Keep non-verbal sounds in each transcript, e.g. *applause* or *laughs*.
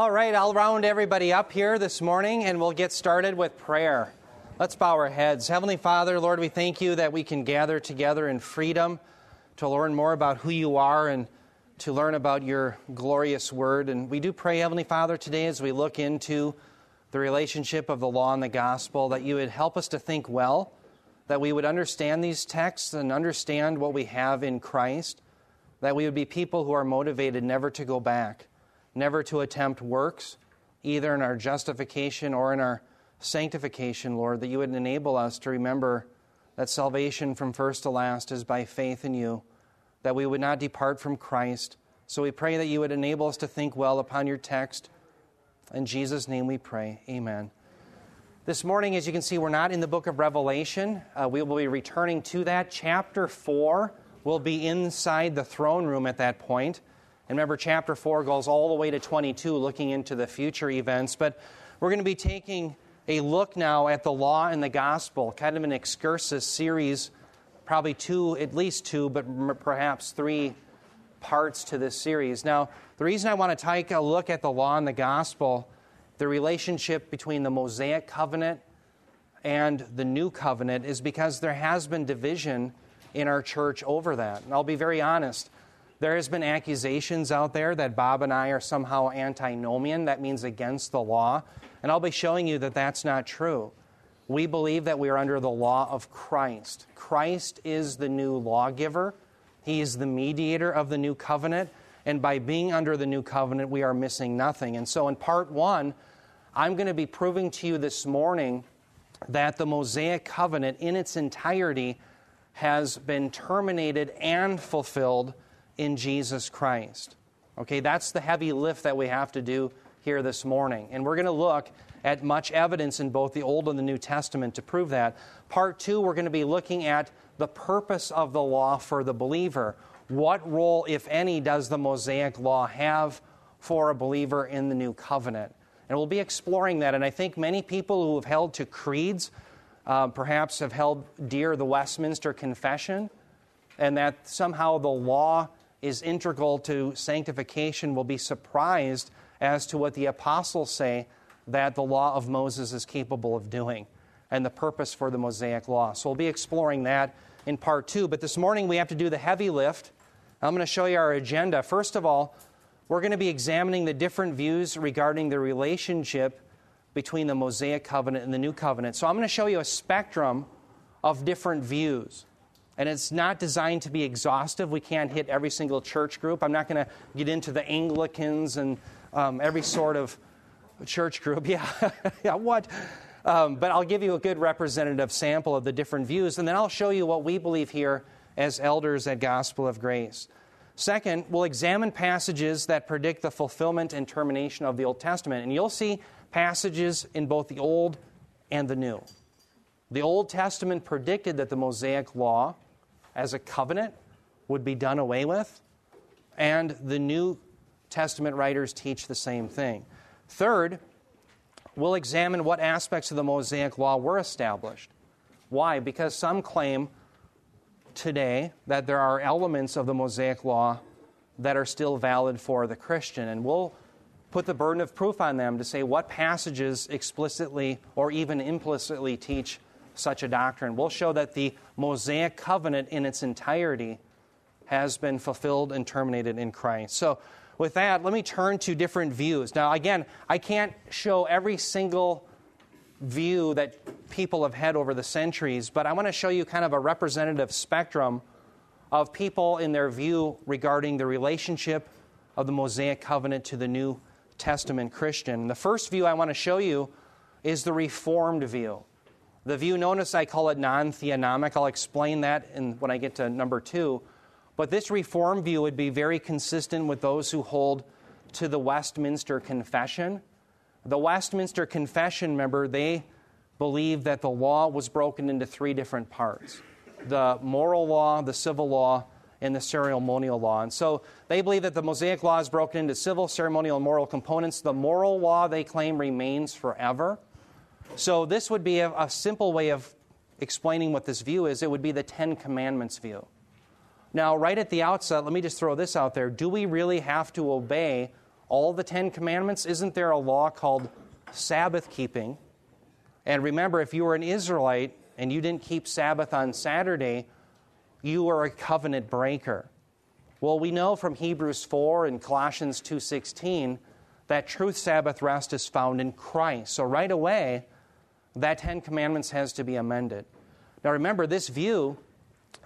All right, I'll round everybody up here this morning and we'll get started with prayer. Let's bow our heads. Heavenly Father, Lord, we thank you that we can gather together in freedom to learn more about who you are and to learn about your glorious word. And we do pray, Heavenly Father, today as we look into the relationship of the law and the gospel, that you would help us to think well, that we would understand these texts and understand what we have in Christ, that we would be people who are motivated never to go back never to attempt works, either in our justification or in our sanctification, Lord, that you would enable us to remember that salvation from first to last is by faith in you, that we would not depart from Christ. So we pray that you would enable us to think well upon your text. In Jesus' name we pray. Amen. This morning, as you can see, we're not in the book of Revelation. Uh, we will be returning to that. Chapter 4 will be inside the throne room at that point. And remember, chapter 4 goes all the way to 22, looking into the future events. But we're going to be taking a look now at the law and the gospel, kind of an excursus series, probably two, at least two, but perhaps three parts to this series. Now, the reason I want to take a look at the law and the gospel, the relationship between the Mosaic covenant and the new covenant, is because there has been division in our church over that. And I'll be very honest. There has been accusations out there that Bob and I are somehow antinomian, that means against the law, and I'll be showing you that that's not true. We believe that we are under the law of Christ. Christ is the new lawgiver. He is the mediator of the new covenant, and by being under the new covenant, we are missing nothing. And so in part 1, I'm going to be proving to you this morning that the Mosaic covenant in its entirety has been terminated and fulfilled in Jesus Christ. Okay, that's the heavy lift that we have to do here this morning. And we're going to look at much evidence in both the Old and the New Testament to prove that. Part two, we're going to be looking at the purpose of the law for the believer. What role, if any, does the Mosaic law have for a believer in the new covenant? And we'll be exploring that. And I think many people who have held to creeds uh, perhaps have held dear the Westminster Confession, and that somehow the law is integral to sanctification will be surprised as to what the apostles say that the law of Moses is capable of doing and the purpose for the Mosaic law. So we'll be exploring that in part two. But this morning we have to do the heavy lift. I'm going to show you our agenda. First of all, we're going to be examining the different views regarding the relationship between the Mosaic covenant and the New covenant. So I'm going to show you a spectrum of different views and it's not designed to be exhaustive. We can't hit every single church group. I'm not going to get into the Anglicans and um, every sort of church group. *laughs* Yeah, yeah, what? Um, but I'll give you a good representative sample of the different views, and then I'll show you what we believe here as elders at Gospel of Grace. Second, we'll examine passages that predict the fulfillment and termination of the Old Testament, and you'll see passages in both the Old and the New. The Old Testament predicted that the Mosaic Law as a covenant would be done away with. And the New Testament writers teach the same thing. Third, we'll examine what aspects of the Mosaic Law were established. Why? Because some claim today that there are elements of the Mosaic Law that are still valid for the Christian. And we'll put the burden of proof on them to say what passages explicitly or even implicitly teach such a doctrine. We'll show that the Mosaic covenant in its entirety has been fulfilled and terminated in Christ. So, with that, let me turn to different views. Now, again, I can't show every single view that people have had over the centuries, but I want to show you kind of a representative spectrum of people in their view regarding the relationship of the Mosaic covenant to the New Testament Christian. The first view I want to show you is the Reformed view. The view, notice I call it non theonomic. I'll explain that in, when I get to number two. But this reform view would be very consistent with those who hold to the Westminster Confession. The Westminster Confession, remember, they believe that the law was broken into three different parts the moral law, the civil law, and the ceremonial law. And so they believe that the Mosaic law is broken into civil, ceremonial, and moral components. The moral law, they claim, remains forever. So, this would be a, a, simple way of explaining what this view is. It would be the Ten Commandments view. Now, right at the outset, let me just throw this out there. Do we really have to obey all the Ten Commandments? Isn't there a law called Sabbath keeping? And remember, if you were an Israelite and you didn't keep Sabbath on Saturday, you were a covenant breaker. Well, we know from Hebrews 4 and Colossians 2:16 that truth Sabbath rest is found in Christ. So right away, that 10 commandments has to be amended. Now remember, this view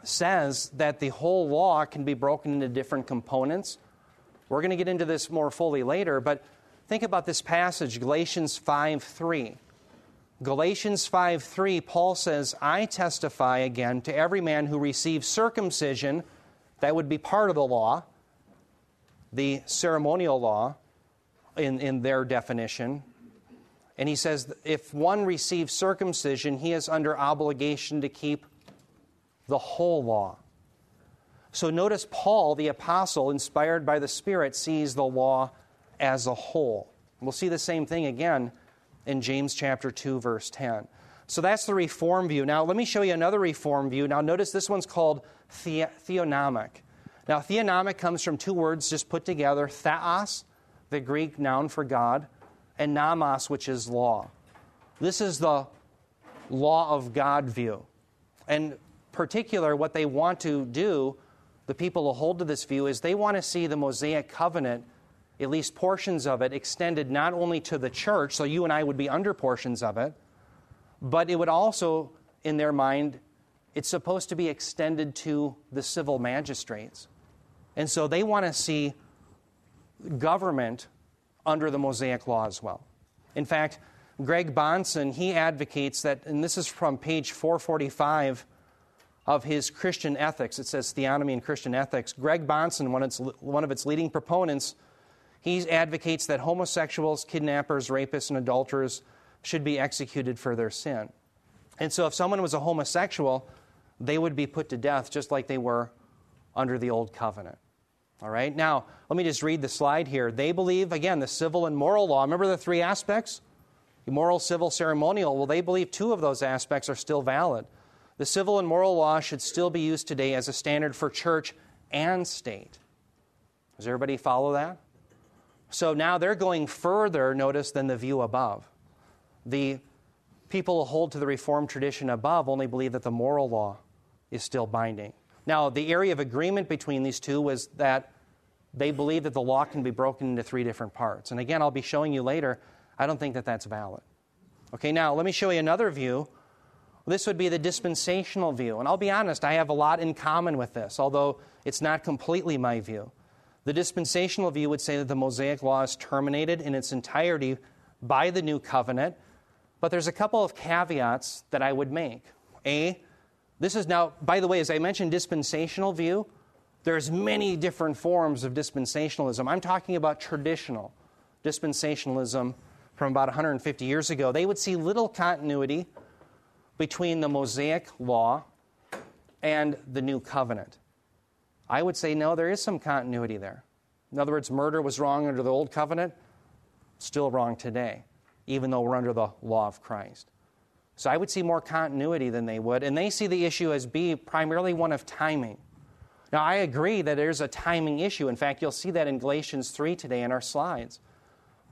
says that the whole law can be broken into different components. We're going to get into this more fully later, but think about this passage, Galatians 5 3. Galatians 5 3, Paul says, I testify again to every man who receives circumcision, that would be part of the law, the ceremonial law in, in their definition. And he says, if one receives circumcision, he is under obligation to keep the whole law. So notice Paul, the apostle, inspired by the Spirit, sees the law as a whole. We'll see the same thing again in James chapter 2 verse 10. So that's the reform view. Now let me show you another reform view. Now notice this one's called the- theonomic. Now theonomic comes from two words just put together, theos, the Greek noun for God, and nomos, which is law. This is the law of God view. And particular, what they want to do, the people who hold to this view, is they want to see the Mosaic covenant, at least portions of it, extended not only to the church, so you and I would be under portions of it, but it would also, in their mind, it's supposed to be extended to the civil magistrates. And so they want to see government under the Mosaic law as well. In fact, Greg Bahnsen, he advocates that, and this is from page 445 of his Christian ethics. It says theonomy and Christian ethics. Greg Bahnsen, one its, one of its leading proponents, he advocates that homosexuals, kidnappers, rapists, and adulterers should be executed for their sin. And so if someone was a homosexual, they would be put to death just like they were under the old covenant. All right, now let me just read the slide here. They believe, again, the civil and moral law. Remember the three aspects? Moral, civil, ceremonial. Well, they believe two of those aspects are still valid. The civil and moral law should still be used today as a standard for church and state. Does everybody follow that? So now they're going further, notice, than the view above. The people who hold to the Reformed tradition above only believe that the moral law is still binding. Now, the area of agreement between these two was that they believe that the law can be broken into three different parts. And again, I'll be showing you later, I don't think that that's valid. Okay, now let me show you another view this would be the dispensational view. And I'll be honest, I have a lot in common with this, although it's not completely my view. The dispensational view would say that the Mosaic law is terminated in its entirety by the new covenant, but there's a couple of caveats that I would make. A, this is now, by the way, as I mentioned, dispensational view, there's many different forms of dispensationalism. I'm talking about traditional dispensationalism from about 150 years ago. They would see little continuity between the Mosaic law and the new covenant? I would say no, there is some continuity there. In other words, murder was wrong under the old covenant, still wrong today, even though we're under the law of Christ. So I would see more continuity than they would, and they see the issue as being primarily one of timing. Now, I agree that there's a timing issue. In fact, you'll see that in Galatians 3 today in our slides.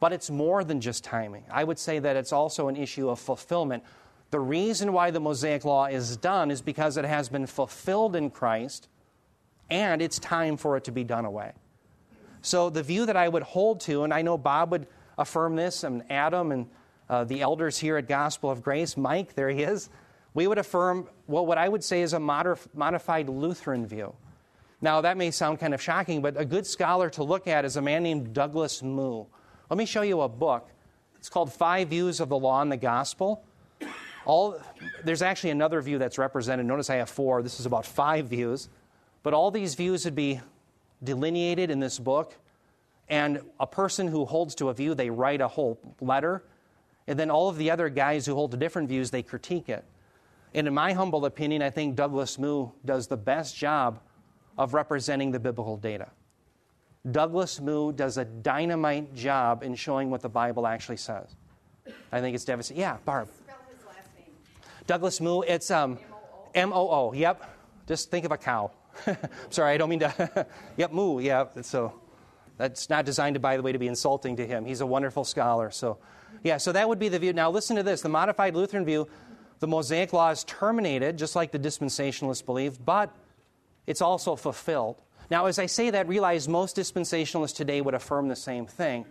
But it's more than just timing. I would say that it's also an issue of fulfillment. The reason why the Mosaic Law is done is because it has been fulfilled in Christ and it's time for it to be done away. So, the view that I would hold to, and I know Bob would affirm this, and Adam and uh, the elders here at Gospel of Grace, Mike, there he is, we would affirm well, what I would say is a modified Lutheran view. Now, that may sound kind of shocking, but a good scholar to look at is a man named Douglas Moo. Let me show you a book. It's called Five Views of the Law and the Gospel. All, there's actually another view that's represented. Notice I have four. This is about five views. But all these views would be delineated in this book. And a person who holds to a view, they write a whole letter. And then all of the other guys who hold different views, they critique it. And in my humble opinion, I think Douglas Moo does the best job of representing the biblical data. Douglas Moo does a dynamite job in showing what the Bible actually says. I think it's devastating. Yeah, Barb. Douglas Moo, it's um, M O O. Yep. Just think of a cow. *laughs* Sorry, I don't mean to. *laughs* yep, moo. Yeah. So, That's not designed, to, by the way, to be insulting to him. He's a wonderful scholar. So, yeah, so that would be the view. Now, listen to this the modified Lutheran view the Mosaic law is terminated, just like the dispensationalists believe, but it's also fulfilled. Now, as I say that, realize most dispensationalists today would affirm the same thing,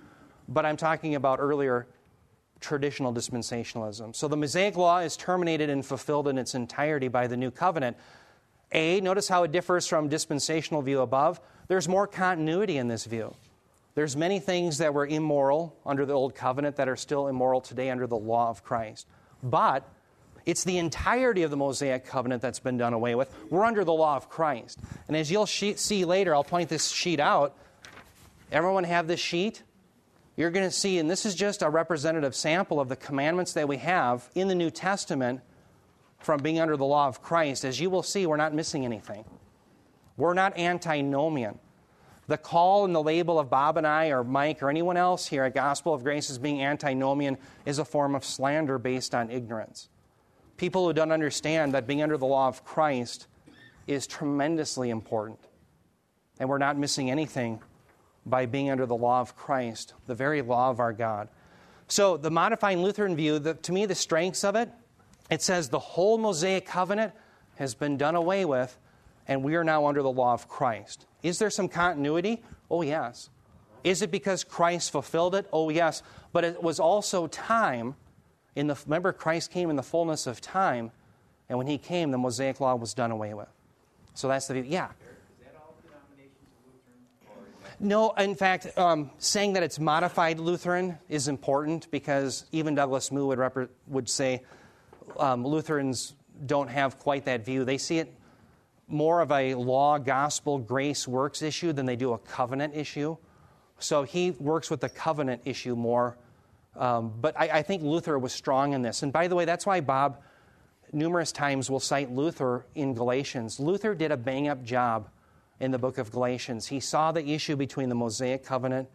but I'm talking about earlier traditional dispensationalism. So the Mosaic law is terminated and fulfilled in its entirety by the new covenant. A, notice how it differs from dispensational view above. There's more continuity in this view. There's many things that were immoral under the old covenant that are still immoral today under the law of Christ. But it's the entirety of the Mosaic covenant that's been done away with. We're under the law of Christ. And as you'll see later, I'll point this sheet out. Everyone have this sheet? You're going to see, and this is just a representative sample of the commandments that we have in the New Testament from being under the law of Christ. As you will see, we're not missing anything. We're not antinomian. The call and the label of Bob and I, or Mike, or anyone else here at Gospel of Grace as being antinomian is a form of slander based on ignorance. People who don't understand that being under the law of Christ is tremendously important. And we're not missing anything by being under the law of Christ, the very law of our God. So, the modifying Lutheran view, the, to me, the strengths of it, it says the whole Mosaic covenant has been done away with, and we are now under the law of Christ. Is there some continuity? Oh, yes. Is it because Christ fulfilled it? Oh, yes. But it was also time in the, remember, Christ came in the fullness of time, and when he came, the Mosaic law was done away with. So that's the view. Yeah. No, in fact, um, saying that it's modified Lutheran is important because even Douglas Moo would, rep- would say um, Lutherans don't have quite that view. They see it more of a law, gospel, grace, works issue than they do a covenant issue. So he works with the covenant issue more um, but I, I, think Luther was strong in this. And by the way, that's why Bob numerous times will cite Luther in Galatians. Luther did a bang up job in the book of Galatians. He saw the issue between the Mosaic covenant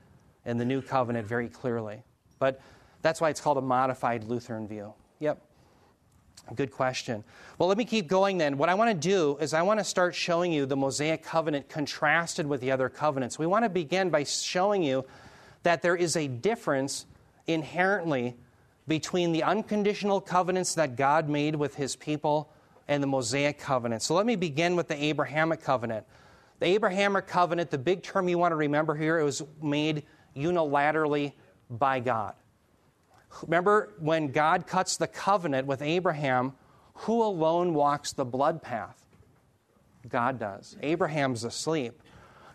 and the new covenant very clearly. But that's why it's called a modified Lutheran view. Yep. Good question. Well, let me keep going then. What I want to do is I want to start showing you the Mosaic covenant contrasted with the other covenants. We want to begin by showing you that there is a difference inherently between the unconditional covenants that God made with his people and the Mosaic covenant. So let me begin with the Abrahamic covenant. The Abrahamic covenant, the big term you want to remember here, it was made unilaterally by God. Remember when God cuts the covenant with Abraham, who alone walks the blood path? God does. Abraham's asleep.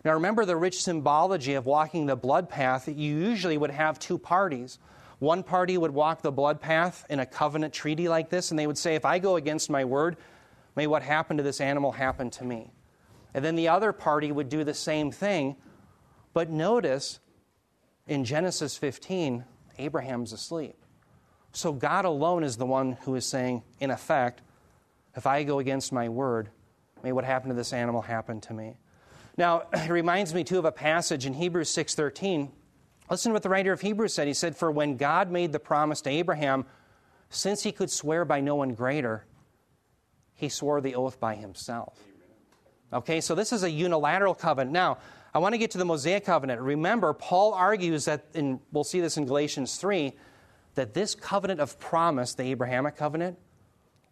Now, remember the rich symbology of walking the blood path. You usually would have two parties. One party would walk the blood path in a covenant treaty like this, and they would say, If I go against my word, may what happened to this animal happen to me. And then the other party would do the same thing. But notice in Genesis 15, Abraham's asleep. So God alone is the one who is saying, in effect, if I go against my word, may what happened to this animal happen to me. Now, *clears throat* it reminds me too of a passage in Hebrews 6:13. Listen to what the writer of Hebrews said. He said, "For when God made the promise to Abraham, since he could swear by no one greater, he swore the oath by himself." Okay, so this is a unilateral covenant. Now, I want to get to the Mosaic covenant. Remember, Paul argues that, and we'll see this in Galatians 3, that this covenant of promise, the Abrahamic covenant,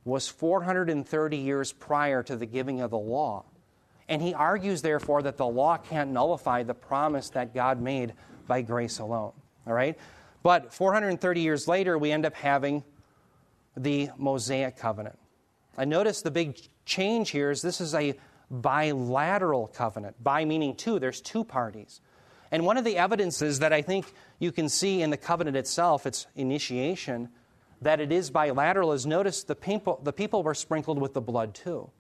was 430 years prior to the giving of the law. And he argues, therefore, that the law can't nullify the promise that God made by grace alone. All right? But 430 years later, we end up having the Mosaic covenant. And notice the big change here is this is a bilateral covenant. Bi meaning two, there's two parties. And one of the evidences that I think you can see in the covenant itself, its initiation, that it is bilateral, is notice the people, the people were sprinkled with the blood too.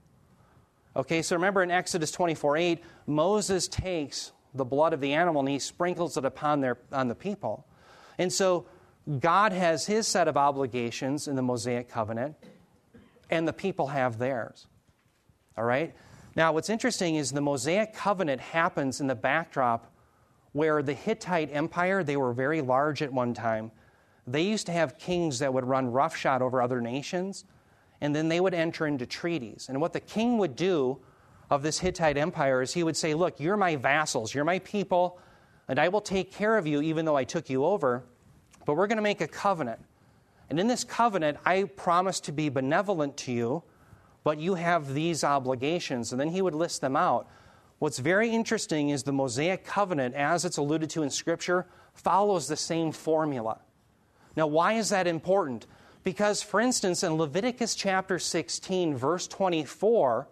Okay, so remember in Exodus 24 8, Moses takes the blood of the animal and he sprinkles it upon their, on the people. And so God has his set of obligations in the Mosaic covenant, and the people have theirs. All right? Now, what's interesting is the Mosaic covenant happens in the backdrop where the Hittite Empire, they were very large at one time. They used to have kings that would run roughshod over other nations and then they would enter into treaties. And what the king would do of this Hittite empire is he would say, Look, you're my vassals, you're my people, and I will take care of you even though I took you over, but we're going to make a covenant. And in this covenant, I promise to be benevolent to you, but you have these obligations. And then he would list them out. What's very interesting is the Mosaic covenant, as it's alluded to in Scripture, follows the same formula. Now, why is that important? Because, for instance, in Leviticus chapter 16, verse 24,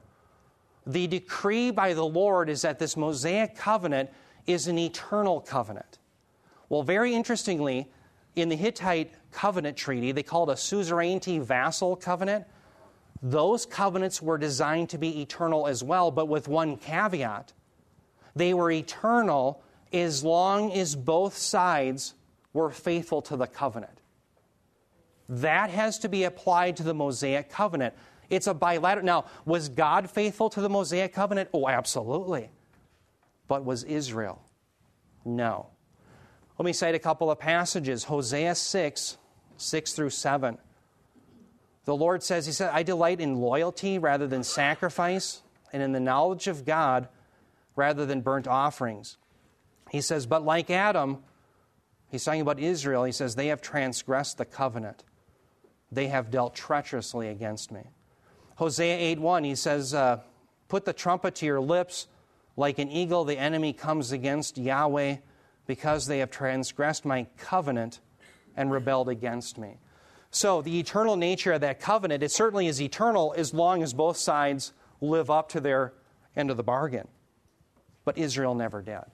the decree by the Lord is that this Mosaic covenant is an eternal covenant. Well, very interestingly, in the Hittite covenant treaty, they called a suzerainty vassal covenant those covenants were designed to be eternal as well, but with one caveat. They were eternal as long as both sides were faithful to the covenant. That has to be applied to the Mosaic covenant. It's a bilateral. Now, was God faithful to the Mosaic covenant? Oh, absolutely. But was Israel? No. Let me cite a couple of passages Hosea 6, 6 through 7. The Lord says, He said, I delight in loyalty rather than sacrifice, and in the knowledge of God rather than burnt offerings. He says, But like Adam, he's talking about Israel, he says, They have transgressed the covenant. They have dealt treacherously against me. Hosea 8 1, he says, uh, Put the trumpet to your lips. Like an eagle, the enemy comes against Yahweh because they have transgressed my covenant and rebelled against me. So, the eternal nature of that covenant, it certainly is eternal as long as both sides live up to their end of the bargain. But Israel never did.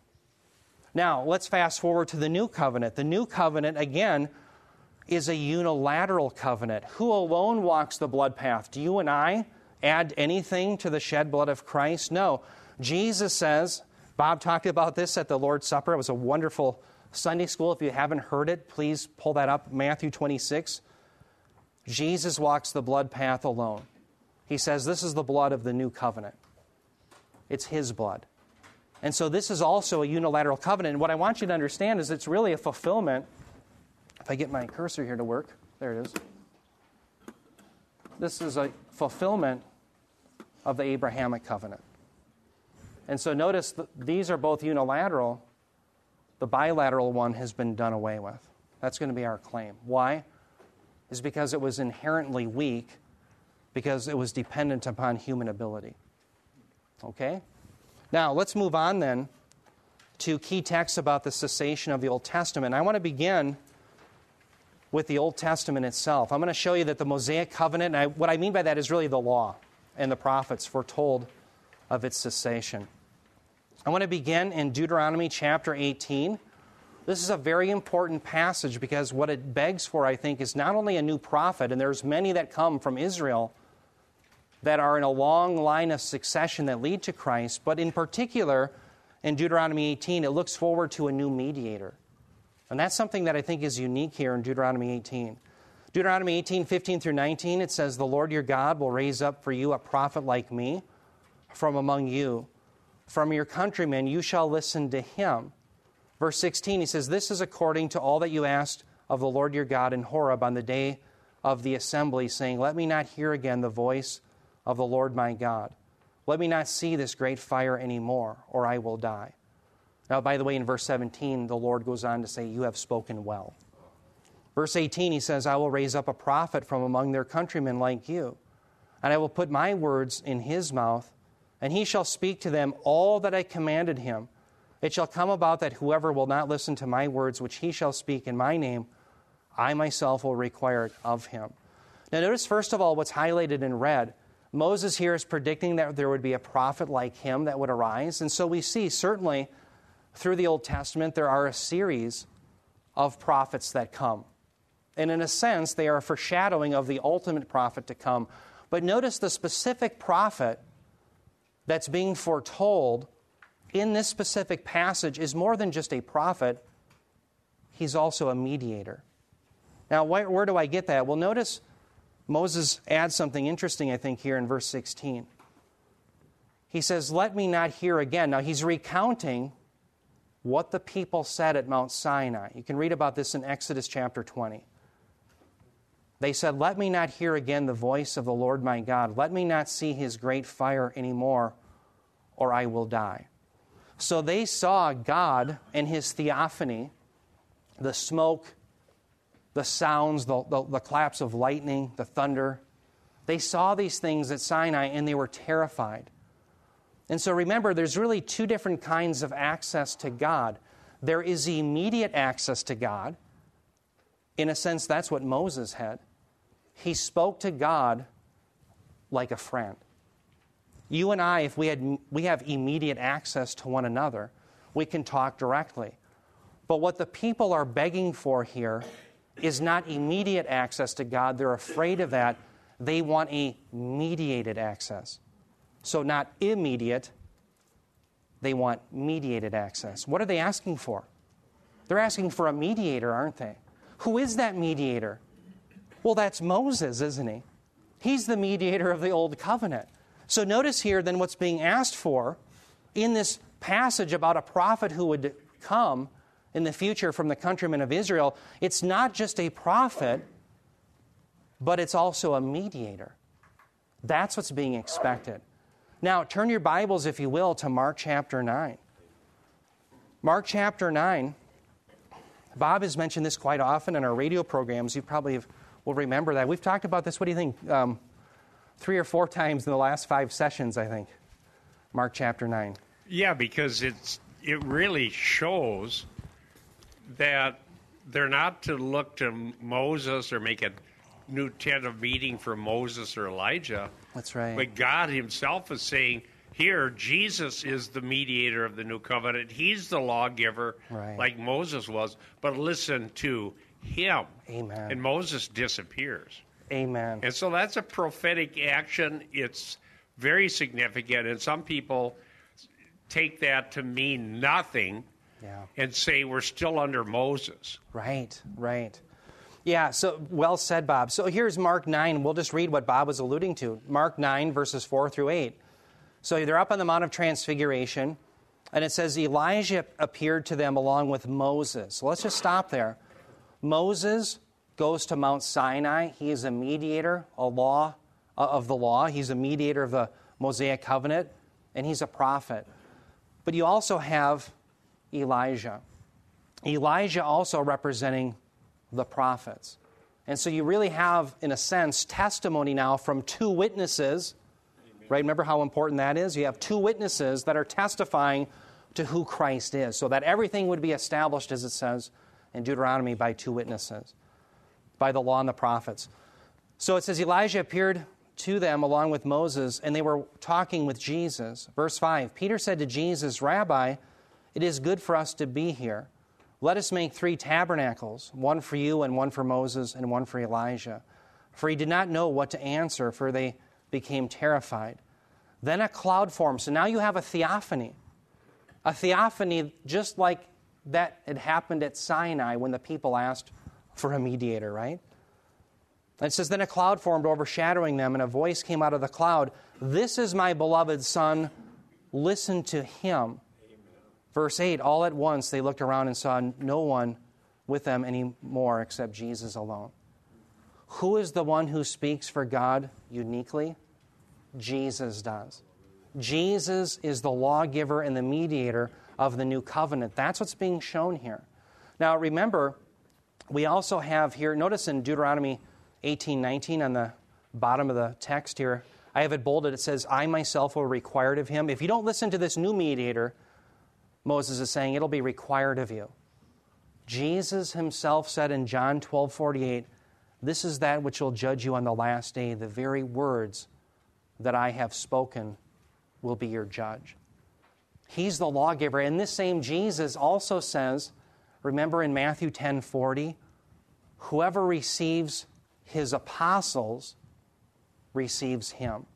Now, let's fast forward to the new covenant. The new covenant, again, is a unilateral covenant. Who alone walks the blood path? Do you and I add anything to the shed blood of Christ? No. Jesus says, Bob talked about this at the Lord's Supper. It was a wonderful Sunday school. If you haven't heard it, please pull that up. Matthew 26. Jesus walks the blood path alone. He says, This is the blood of the new covenant. It's his blood. And so this is also a unilateral covenant. And what I want you to understand is it's really a fulfillment. If I get my cursor here to work, there it is. This is a fulfillment of the Abrahamic covenant. And so notice these are both unilateral. The bilateral one has been done away with. That's going to be our claim. Why? Is because it was inherently weak, because it was dependent upon human ability. Okay? Now, let's move on then to key texts about the cessation of the Old Testament. I want to begin with the Old Testament itself. I'm going to show you that the Mosaic covenant, I, what I mean by that is really the law and the prophets foretold of its cessation. I want to begin in Deuteronomy chapter 18. This is a very important passage because what it begs for, I think, is not only a new prophet, and there's many that come from Israel that are in a long line of succession that lead to Christ, but in particular, in Deuteronomy 18, it looks forward to a new mediator. And that's something that I think is unique here in Deuteronomy 18. Deuteronomy 18, 15 through 19, it says, The Lord your God will raise up for you a prophet like me from among you. From your countrymen you shall listen to him. Verse 16, he says, This is according to all that you asked of the Lord your God in Horeb on the day of the assembly, saying, Let me not hear again the voice of the Lord my God. Let me not see this great fire anymore, or I will die. Now, by the way, in verse 17, the Lord goes on to say, You have spoken well. Verse 18, he says, I will raise up a prophet from among their countrymen like you, and I will put my words in his mouth, and he shall speak to them all that I commanded him. It shall come about that whoever will not listen to my words, which he shall speak in my name, I myself will require it of him. Now, notice first of all what's highlighted in red. Moses here is predicting that there would be a prophet like him that would arise. And so we see, certainly, through the Old Testament, there are a series of prophets that come. And in a sense, they are a foreshadowing of the ultimate prophet to come. But notice the specific prophet that's being foretold in this specific passage is more than just a prophet, he's also a mediator. Now, where, where, do I get that? Well, notice Moses adds something interesting, I think, here in verse 16. He says, Let me not hear again. Now, he's recounting what the people said at Mount Sinai. You can read about this in Exodus chapter 20. They said, Let me not hear again the voice of the Lord my God. Let me not see his great fire anymore, or I will die. So they saw God and his theophany, the smoke, the sounds, the, the, the, claps of lightning, the thunder. They saw these things at Sinai and they were terrified. And so remember, there's really two different kinds of access to God. There is immediate access to God. In a sense, that's what Moses had. He spoke to God like a friend. You and I, if we, had, we have immediate access to one another, we can talk directly. But what the people are begging for here is not immediate access to God. They're afraid of that. They want a mediated access. So, not immediate, they want mediated access. What are they asking for? They're asking for a mediator, aren't they? Who is that mediator? Well, that's Moses, isn't he? He's the mediator of the old covenant. So notice here then what's being asked for in this passage about a prophet who would come in the future from the countrymen of Israel. It's not just a prophet, but it's also a mediator. That's what's being expected. Now, turn your Bibles, if you will, to Mark chapter 9. Mark chapter 9. Bob has mentioned this quite often in our radio programs. You probably will remember that. We've talked about this, what do you think? Um, three or four times in the last five sessions, I think. Mark chapter 9. Yeah, because it's it really shows that they're not to look to Moses or make a new tent of meeting for Moses or Elijah. That's right. But God Himself is saying, here, Jesus is the mediator of the new covenant. He's the lawgiver, right. like Moses was. But listen to Him. Amen. And Moses disappears. Amen. And so that's a prophetic action. It's very significant. And some people take that to mean nothing yeah. and say we're still under Moses. Right, right. Yeah, so well said, Bob. So here's Mark 9. We'll just read what Bob was alluding to. Mark 9, verses 4 through 8. So they're up on the Mount of Transfiguration, and it says Elijah appeared to them along with Moses. So let's just stop there. Moses goes to Mount Sinai. He is a mediator, a law uh, of the law. He's a mediator of the Mosaic covenant, and he's a prophet. But you also have Elijah. Elijah also representing the prophets. And so you really have, in a sense, testimony now from two witnesses. Right? Remember how important that is? You have two witnesses that are testifying to who Christ is, so that everything would be established, as it says in Deuteronomy, by two witnesses by the law and the prophets. So it says Elijah appeared to them along with Moses, and they were talking with Jesus. Verse 5 Peter said to Jesus, Rabbi, it is good for us to be here. Let us make three tabernacles, one for you, and one for Moses, and one for Elijah. For he did not know what to answer, for they became terrified. Then a cloud formed. So now you have a theophany. A theophany just like that had happened at Sinai when the people asked for a mediator, right? It says, Then a cloud formed overshadowing them, and a voice came out of the cloud This is my beloved Son, listen to him. Amen. Verse 8 All at once they looked around and saw no one with them anymore except Jesus alone. Who is the one who speaks for God uniquely? Jesus does. Jesus is the lawgiver and the mediator of the new covenant. That's what's being shown here. Now, remember, we also have here, notice in Deuteronomy 18 19 on the bottom of the text here, I have it bolded. It says, I myself will require it of him. If you don't listen to this new mediator, Moses is saying, it'll be required of you. Jesus himself said in John 12 48, This is that which will judge you on the last day. The very words that I have spoken will be your judge. He's the lawgiver. And this same Jesus also says, Remember in Matthew 10 40, whoever receives his apostles receives him.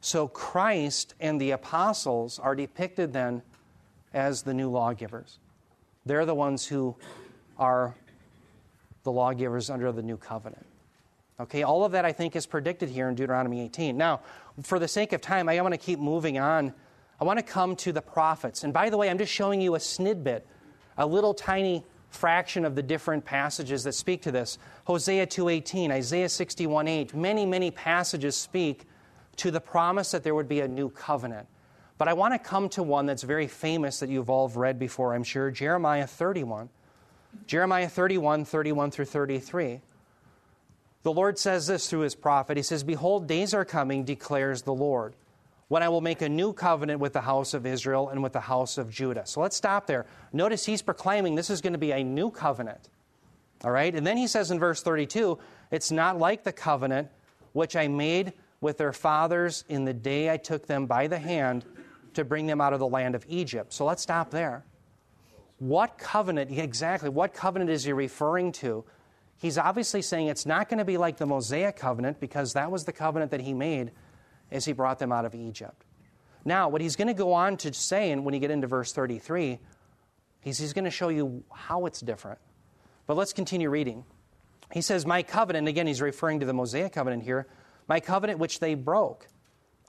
So Christ and the apostles are depicted then as the new lawgivers. They're the ones who are the lawgivers under the new covenant. Okay, all of that I think is predicted here in Deuteronomy 18. Now, for the sake of time, I want to keep moving on. I want to come to the prophets. And by the way, I'm just showing you a snidbit a little tiny fraction of the different passages that speak to this. Hosea 2:18, Isaiah 61:8, many many passages speak to the promise that there would be a new covenant. But I want to come to one that's very famous that you've all read before, I'm sure Jeremiah 31. Jeremiah 31, 31 through 33. The Lord says this through his prophet. He says, Behold, days are coming, declares the Lord, when I will make a new covenant with the house of Israel and with the house of Judah. So let's stop there. Notice he's proclaiming this is going to be a new covenant. All right? And then he says in verse 32, It's not like the covenant which I made with their fathers in the day I took them by the hand to bring them out of the land of Egypt. So let's stop there. What covenant, exactly, what covenant is he referring to? He's obviously saying it's not going to be like the Mosaic covenant because that was the covenant that he made as he brought them out of Egypt. Now, what he's going to go on to say, and when you get into verse 33, he's, he's going to show you how it's different. But let's continue reading. He says, My covenant, again, he's referring to the Mosaic covenant here, my covenant which they broke,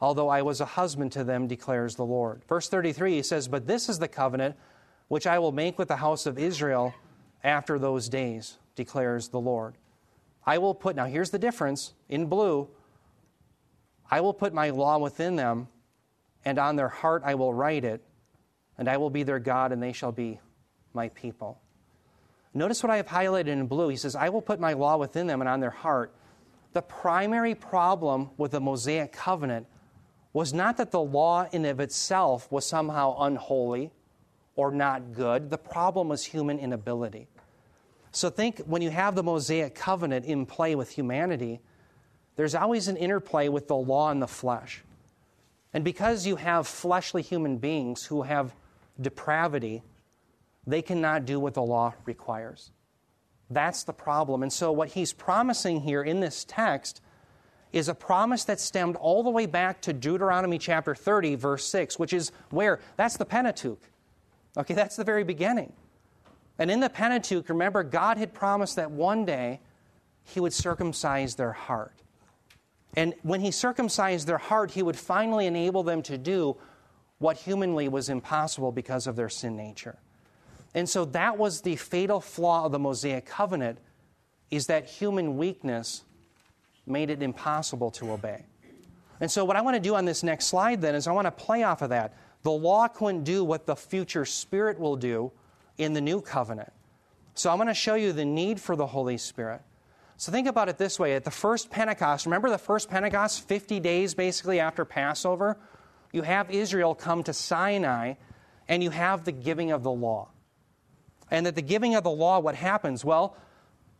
although I was a husband to them, declares the Lord. Verse 33, he says, But this is the covenant which I will make with the house of Israel after those days, declares the Lord. I will put, now here's the difference in blue, I will put my law within them, and on their heart I will write it, and I will be their God, and they shall be my people. Notice what I have highlighted in blue. He says, I will put my law within them and on their heart. The primary problem with the Mosaic covenant was not that the law in of itself was somehow unholy or not good. The problem was human inability. So think when you have the Mosaic covenant in play with humanity, there's always an interplay with the law and the flesh. And because you have fleshly human beings who have depravity, they cannot do what the law requires. That's the problem. And so, what he's promising here in this text is a promise that stemmed all the way back to Deuteronomy chapter 30, verse 6, which is where? That's the Pentateuch. Okay, that's the very beginning. And in the Pentateuch, remember, God had promised that one day he would circumcise their heart. And when he circumcised their heart, he would finally enable them to do what humanly was impossible because of their sin nature. And so that was the fatal flaw of the Mosaic covenant is that human weakness made it impossible to obey. And so what I want to do on this next slide then is I want to play off of that. The law couldn't do what the future spirit will do in the new covenant. So I'm going to show you the need for the Holy Spirit. So think about it this way. At the first Pentecost, remember the first Pentecost, 50 days basically after Passover? You have Israel come to Sinai and you have the giving of the law. And at the giving of the law, what happens? Well,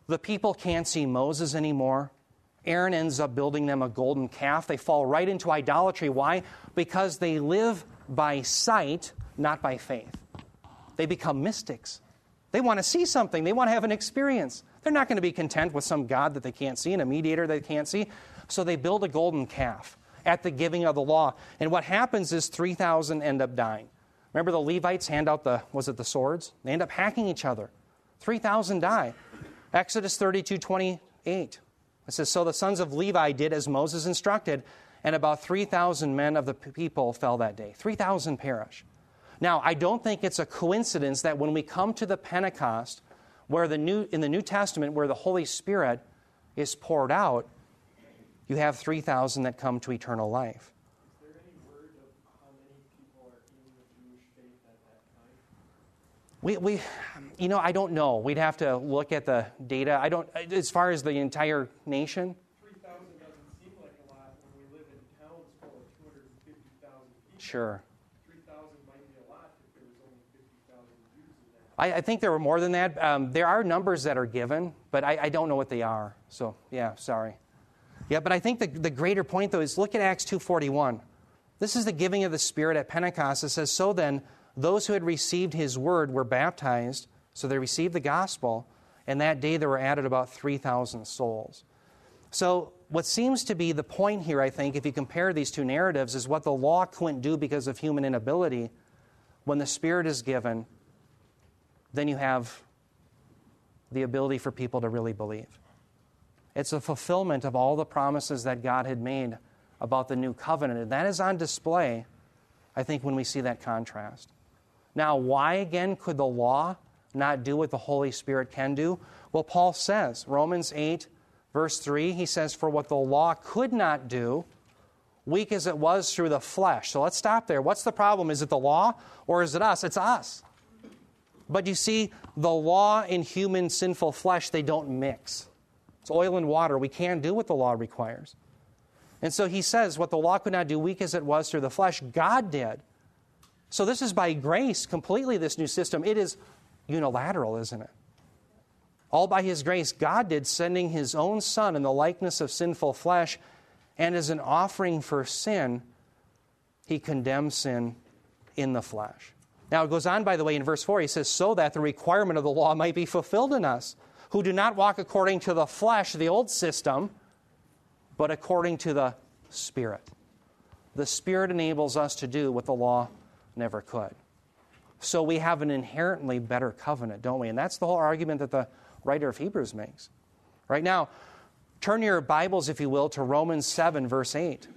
the people can't see Moses anymore. Aaron ends up building them a golden calf. They fall right into idolatry. Why? Because they live by sight, not by faith. They become mystics. They want to see something, they want to have an experience. They're not going to be content with some God that they can't see and a mediator they can't see. So they build a golden calf at the giving of the law. And what happens is 3,000 end up dying. Remember the Levites hand out the, was it the swords? They end up hacking each other. 3,000 die. Exodus 32 28. It says, So the sons of Levi did as Moses instructed, and about 3,000 men of the people fell that day. 3,000 perish. Now, I don't think it's a coincidence that when we come to the Pentecost, where the new, in the New Testament, where the Holy Spirit is poured out, you have 3,000 that come to eternal life. We, we, you know, I don't know. We'd have to look at the data. I don't, as far as the entire nation. 3,000 doesn't seem like a lot when we live in towns full of 250,000 people. Sure. 3,000 might be a lot if there was only 50,000 Jews in that. I, I think there were more than that. Um, there are numbers that are given, but I, I don't know what they are. So, yeah, sorry. Yeah, but I think the, the greater point, though, is look at Acts 2.41. This is the giving of the Spirit at Pentecost. It says, So then, those who had received his word were baptized, so they received the gospel, and that day there were added about 3,000 souls. So, what seems to be the point here, I think, if you compare these two narratives, is what the law couldn't do because of human inability. When the Spirit is given, then you have the ability for people to really believe. It's a fulfillment of all the promises that God had made about the new covenant. And that is on display, I think, when we see that contrast. Now, why again could the law not do what the Holy Spirit can do? Well, Paul says, Romans 8, verse 3, he says, For what the law could not do, weak as it was through the flesh. So let's stop there. What's the problem? Is it the law or is it us? It's us. But you see, the law and human sinful flesh, they don't mix. It's oil and water. We can't do what the law requires. And so he says, what the law could not do, weak as it was through the flesh, God did. So this is by grace completely, this new system. It is unilateral, isn't it? All by his grace, God did, sending his own Son in the likeness of sinful flesh, and as an offering for sin, he condemns sin in the flesh. Now, it goes on, by the way, in verse 4, he says, So that the requirement of the law might be fulfilled in us, who do not walk according to the flesh, the old system, but according to the Spirit. The Spirit enables us to do what the law never could. So we have an inherently better covenant, don't we? And that's the whole argument that the writer of Hebrews makes. Right now, turn your Bibles, if you will, to Romans 7, verse 8.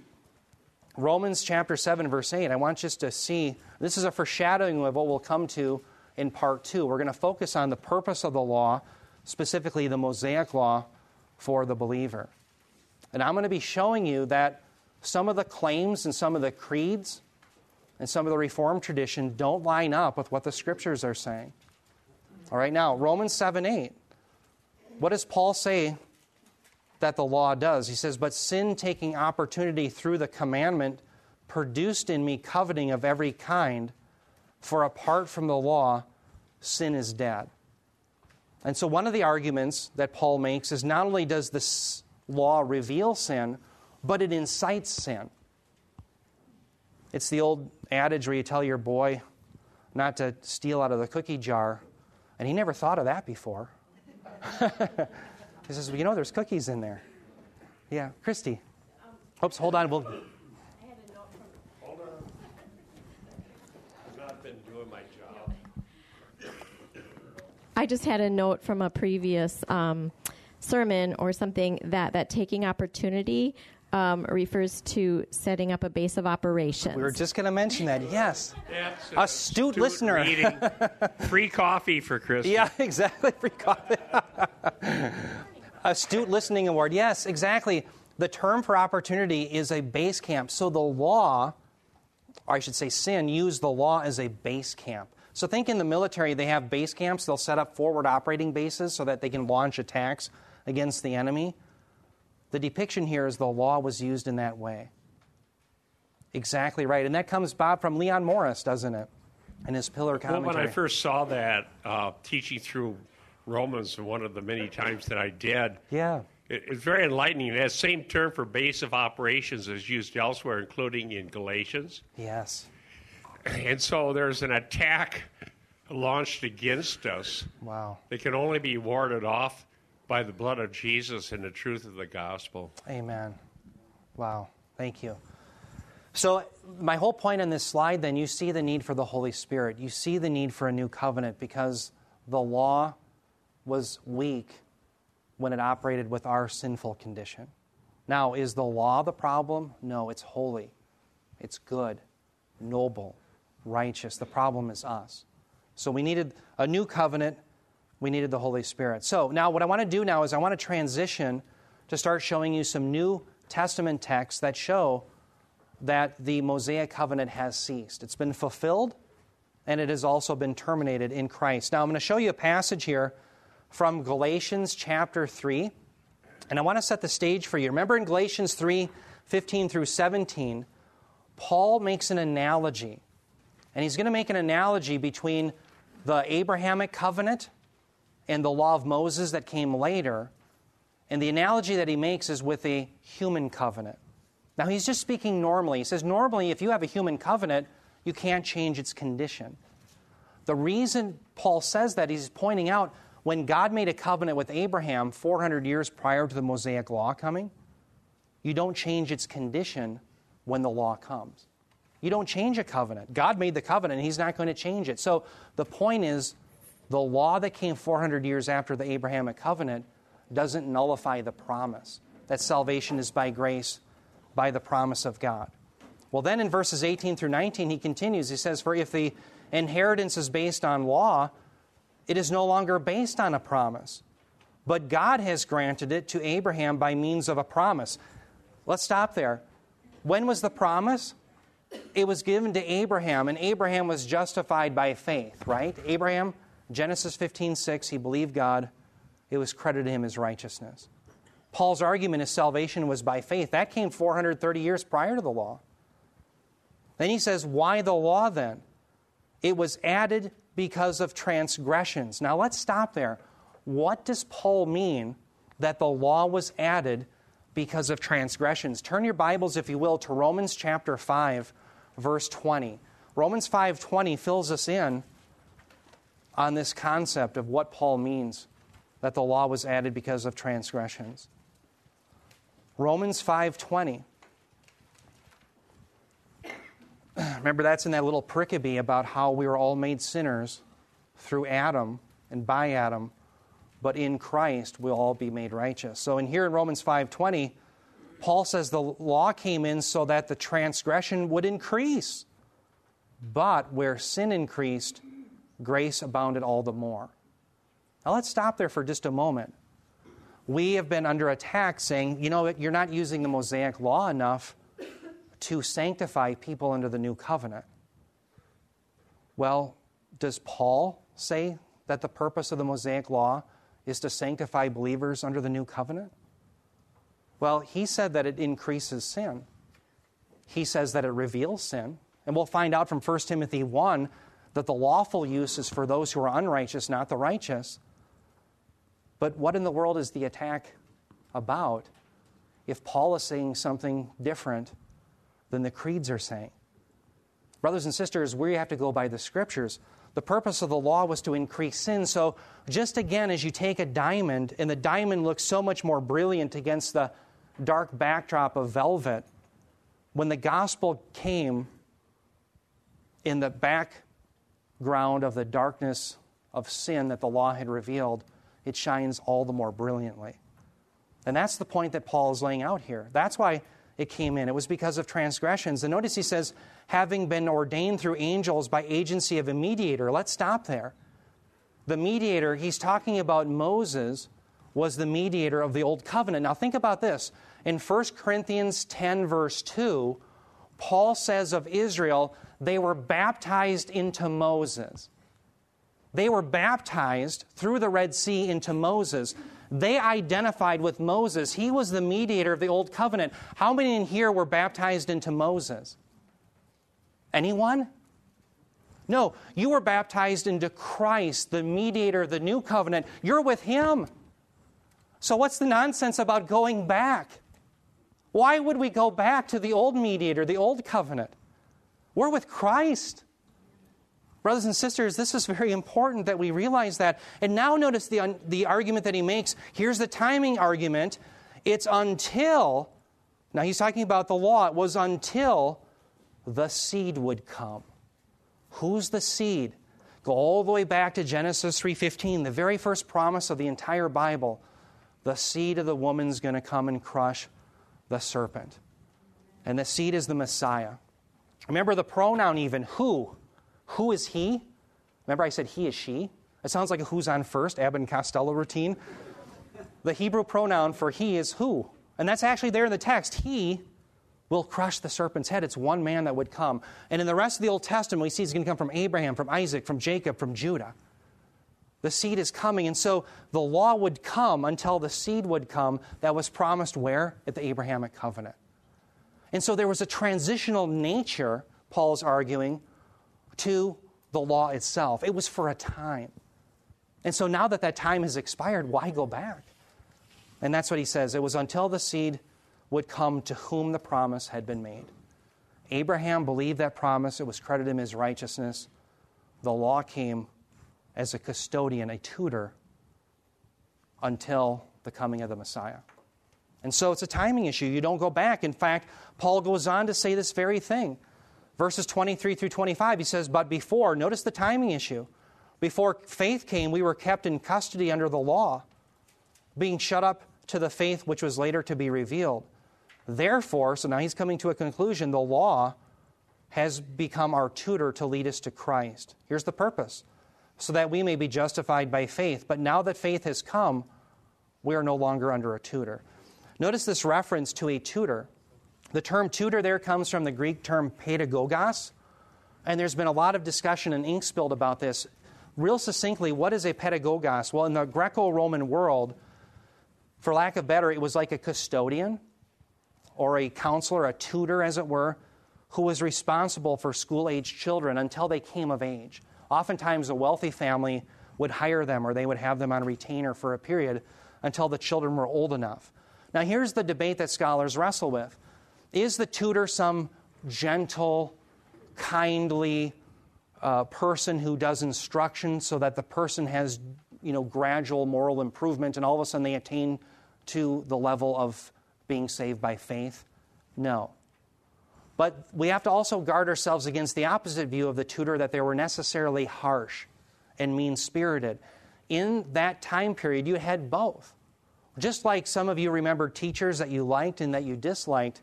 Romans chapter 7, verse 8. I want just to see this is a foreshadowing of what we'll come to in part 2. We're going to focus on the purpose of the law, specifically the Mosaic law for the believer. And I'm going to be showing you that some of the claims and some of the creeds and some of the Reformed tradition don't line up with what the Scriptures are saying. All right, now, Romans 7 8. What does Paul say that the law does? He says, But sin taking opportunity through the commandment produced in me coveting of every kind, for apart from the law, sin is dead. And so, one of the arguments that Paul makes is not only does this law reveal sin, but it incites sin. It's the old adage where you tell your boy not to steal out of the cookie jar, and he never thought of that before. *laughs* he says, Well, you know, there's cookies in there. Yeah, Christy. Oops, hold on. We'll. Hold on. I've not been doing my job. I just had a note from a previous um, sermon or something that that taking opportunity um, refers to setting up a base of operations. We were just going to mention that. Yes. That's Astute listener. *laughs* Free coffee for Christy. Yeah, *laughs* exactly. Free coffee. *laughs* Astute listening award. Yes, exactly. The term for opportunity is a base camp. So the law, or I should say sin, used the law as a base camp. So think in the military, they have base camps. They'll set up forward operating bases so that they can launch attacks against the enemy. The depiction here is the law was used in that way. Exactly right. And that comes, Bob, from Leon Morris, doesn't it? And his pillar commentary. Well, when I first saw that uh, teaching through Romans, one of the many times that I did, yeah. it, it's very enlightening. That same term for base of operations is used elsewhere, including in Galatians. Yes. And so there's an attack launched against us Wow. that can only be warded off by the blood of Jesus and the truth of the gospel. Amen. Wow. Thank you. So, my whole point on this slide then, you see the need for the Holy Spirit. You see the need for a new covenant because the law was weak when it operated with our sinful condition. Now, is the law the problem? No, it's holy, it's good, noble, righteous. The problem is us. So, we needed a new covenant. We needed the Holy Spirit. So, now what I want to do now is I want to transition to start showing you some New Testament texts that show that the Mosaic covenant has ceased. It's been fulfilled and it has also been terminated in Christ. Now, I'm going to show you a passage here from Galatians chapter 3. And I want to set the stage for you. Remember in Galatians 3 15 through 17, Paul makes an analogy. And he's going to make an analogy between the Abrahamic covenant and the law of Moses that came later. And the analogy that he makes is with a human covenant. Now, he's just speaking normally. He says, normally, if you have a human covenant, you can't change its condition. The reason Paul says that, he's pointing out when God made a covenant with Abraham 400 years prior to the Mosaic law coming, you don't change its condition when the law comes. You don't change a covenant. God made the covenant, he's not going to change it. So the point is, the law that came 400 years after the Abrahamic covenant doesn't nullify the promise that salvation is by grace by the promise of God. Well, then in verses 18 through 19, he continues. He says, For if the inheritance is based on law, it is no longer based on a promise, but God has granted it to Abraham by means of a promise. Let's stop there. When was the promise? It was given to Abraham, and Abraham was justified by faith, right? Abraham, Genesis 15 6, he believed God, it was credited him as righteousness. Paul's argument is salvation was by faith. That came 430 years prior to the law. Then he says, Why the law then? It was added because of transgressions. Now let's stop there. What does Paul mean that the law was added because of transgressions? Turn your Bibles, if you will, to Romans chapter 5, verse 20. Romans 5:20 fills us in on this concept of what Paul means that the law was added because of transgressions. Romans 5:20 *clears throat* Remember, that's in that little pericope about how we were all made sinners through Adam and by Adam, but in Christ we'll all be made righteous. So, in here in Romans 5:20, Paul says the law came in so that the transgression would increase. But where sin increased, grace abounded all the more. Now, let's stop there for just a moment. We have been under attack saying, you know, you're not using the Mosaic law enough to sanctify people under the new covenant. Well, does Paul say that the purpose of the Mosaic law is to sanctify believers under the new covenant? Well, he said that it increases sin. He says that it reveals sin. And we'll find out from 1 Timothy 1 that the lawful use is for those who are unrighteous, not the righteous. But what in the world is the attack about if Paul is saying something different than the creeds are saying. Brothers and sisters, we have to go by the scriptures. The purpose of the law was to increase sin. So, just again, as you take a diamond, and the diamond looks so much more brilliant against the dark backdrop of velvet, when the gospel came in the background of the darkness of sin that the law had revealed, it shines all the more brilliantly. And that's the point that Paul is laying out here. That's why it came in. It was because of transgressions. And notice he says, having been ordained through angels by agency of a mediator. Let's stop there. The mediator, he's talking about Moses, was the mediator of the old covenant. Now think about this. In 1 Corinthians 10, verse 2, Paul says of Israel, they were baptized into Moses. They were baptized through the Red Sea into Moses. They identified with Moses. He was the mediator of the Old Covenant. How many in here were baptized into Moses? Anyone? No, you were baptized into Christ, the mediator of the new covenant. You're with Him. So, what's the nonsense about going back? Why would we go back to the old mediator, the old covenant? We're with Christ. Brothers and sisters, this is very important that we realize that. And now notice the, the argument that he makes. Here's the timing argument. It's until, now he's talking about the law, it was until the seed would come. Who's the seed? Go all the way back to Genesis 3:15, the very first promise of the entire Bible. The seed of the woman's going to come and crush the serpent. And the seed is the Messiah. Remember the pronoun even, who? Who is he? Remember, I said he is she? It sounds like a who's on first, Abbott and Costello routine. The Hebrew pronoun for he is who. And that's actually there in the text. He will crush the serpent's head. It's one man that would come. And in the rest of the Old Testament, we see he's going to come from Abraham, from Isaac, from Jacob, from Judah. The seed is coming. And so the law would come until the seed would come that was promised where? At the Abrahamic covenant. And so there was a transitional nature, Paul's arguing, to the law itself. It was for a time. And so now that that time has expired, why go back? And that's what he says. It was until the seed would come to whom the promise had been made. Abraham believed that promise, it was credited him as righteousness. The law came as a custodian, a tutor, until the coming of the Messiah. And so it's a timing issue. You don't go back. In fact, Paul goes on to say this very thing. Verses 23 through 25, he says, But before, notice the timing issue. Before faith came, we were kept in custody under the law, being shut up to the faith which was later to be revealed. Therefore, so now he's coming to a conclusion, the law has become our tutor to lead us to Christ. Here's the purpose so that we may be justified by faith. But now that faith has come, we are no longer under a tutor. Notice this reference to a tutor. The term tutor there comes from the Greek term pedagogos, and there's been a lot of discussion and ink spilled about this. Real succinctly, what is a pedagogos? Well, in the Greco Roman world, for lack of better, it was like a custodian or a counselor, a tutor, as it were, who was responsible for school age children until they came of age. Oftentimes, a wealthy family would hire them or they would have them on retainer for a period until the children were old enough. Now, here's the debate that scholars wrestle with Is the tutor some gentle, kindly uh, person who does instruction so that the person has you know, gradual moral improvement and all of a sudden they attain to the level of being saved by faith? No. But we have to also guard ourselves against the opposite view of the tutor that they were necessarily harsh and mean spirited. In that time period, you had both. Just like some of you remember teachers that you liked and that you disliked,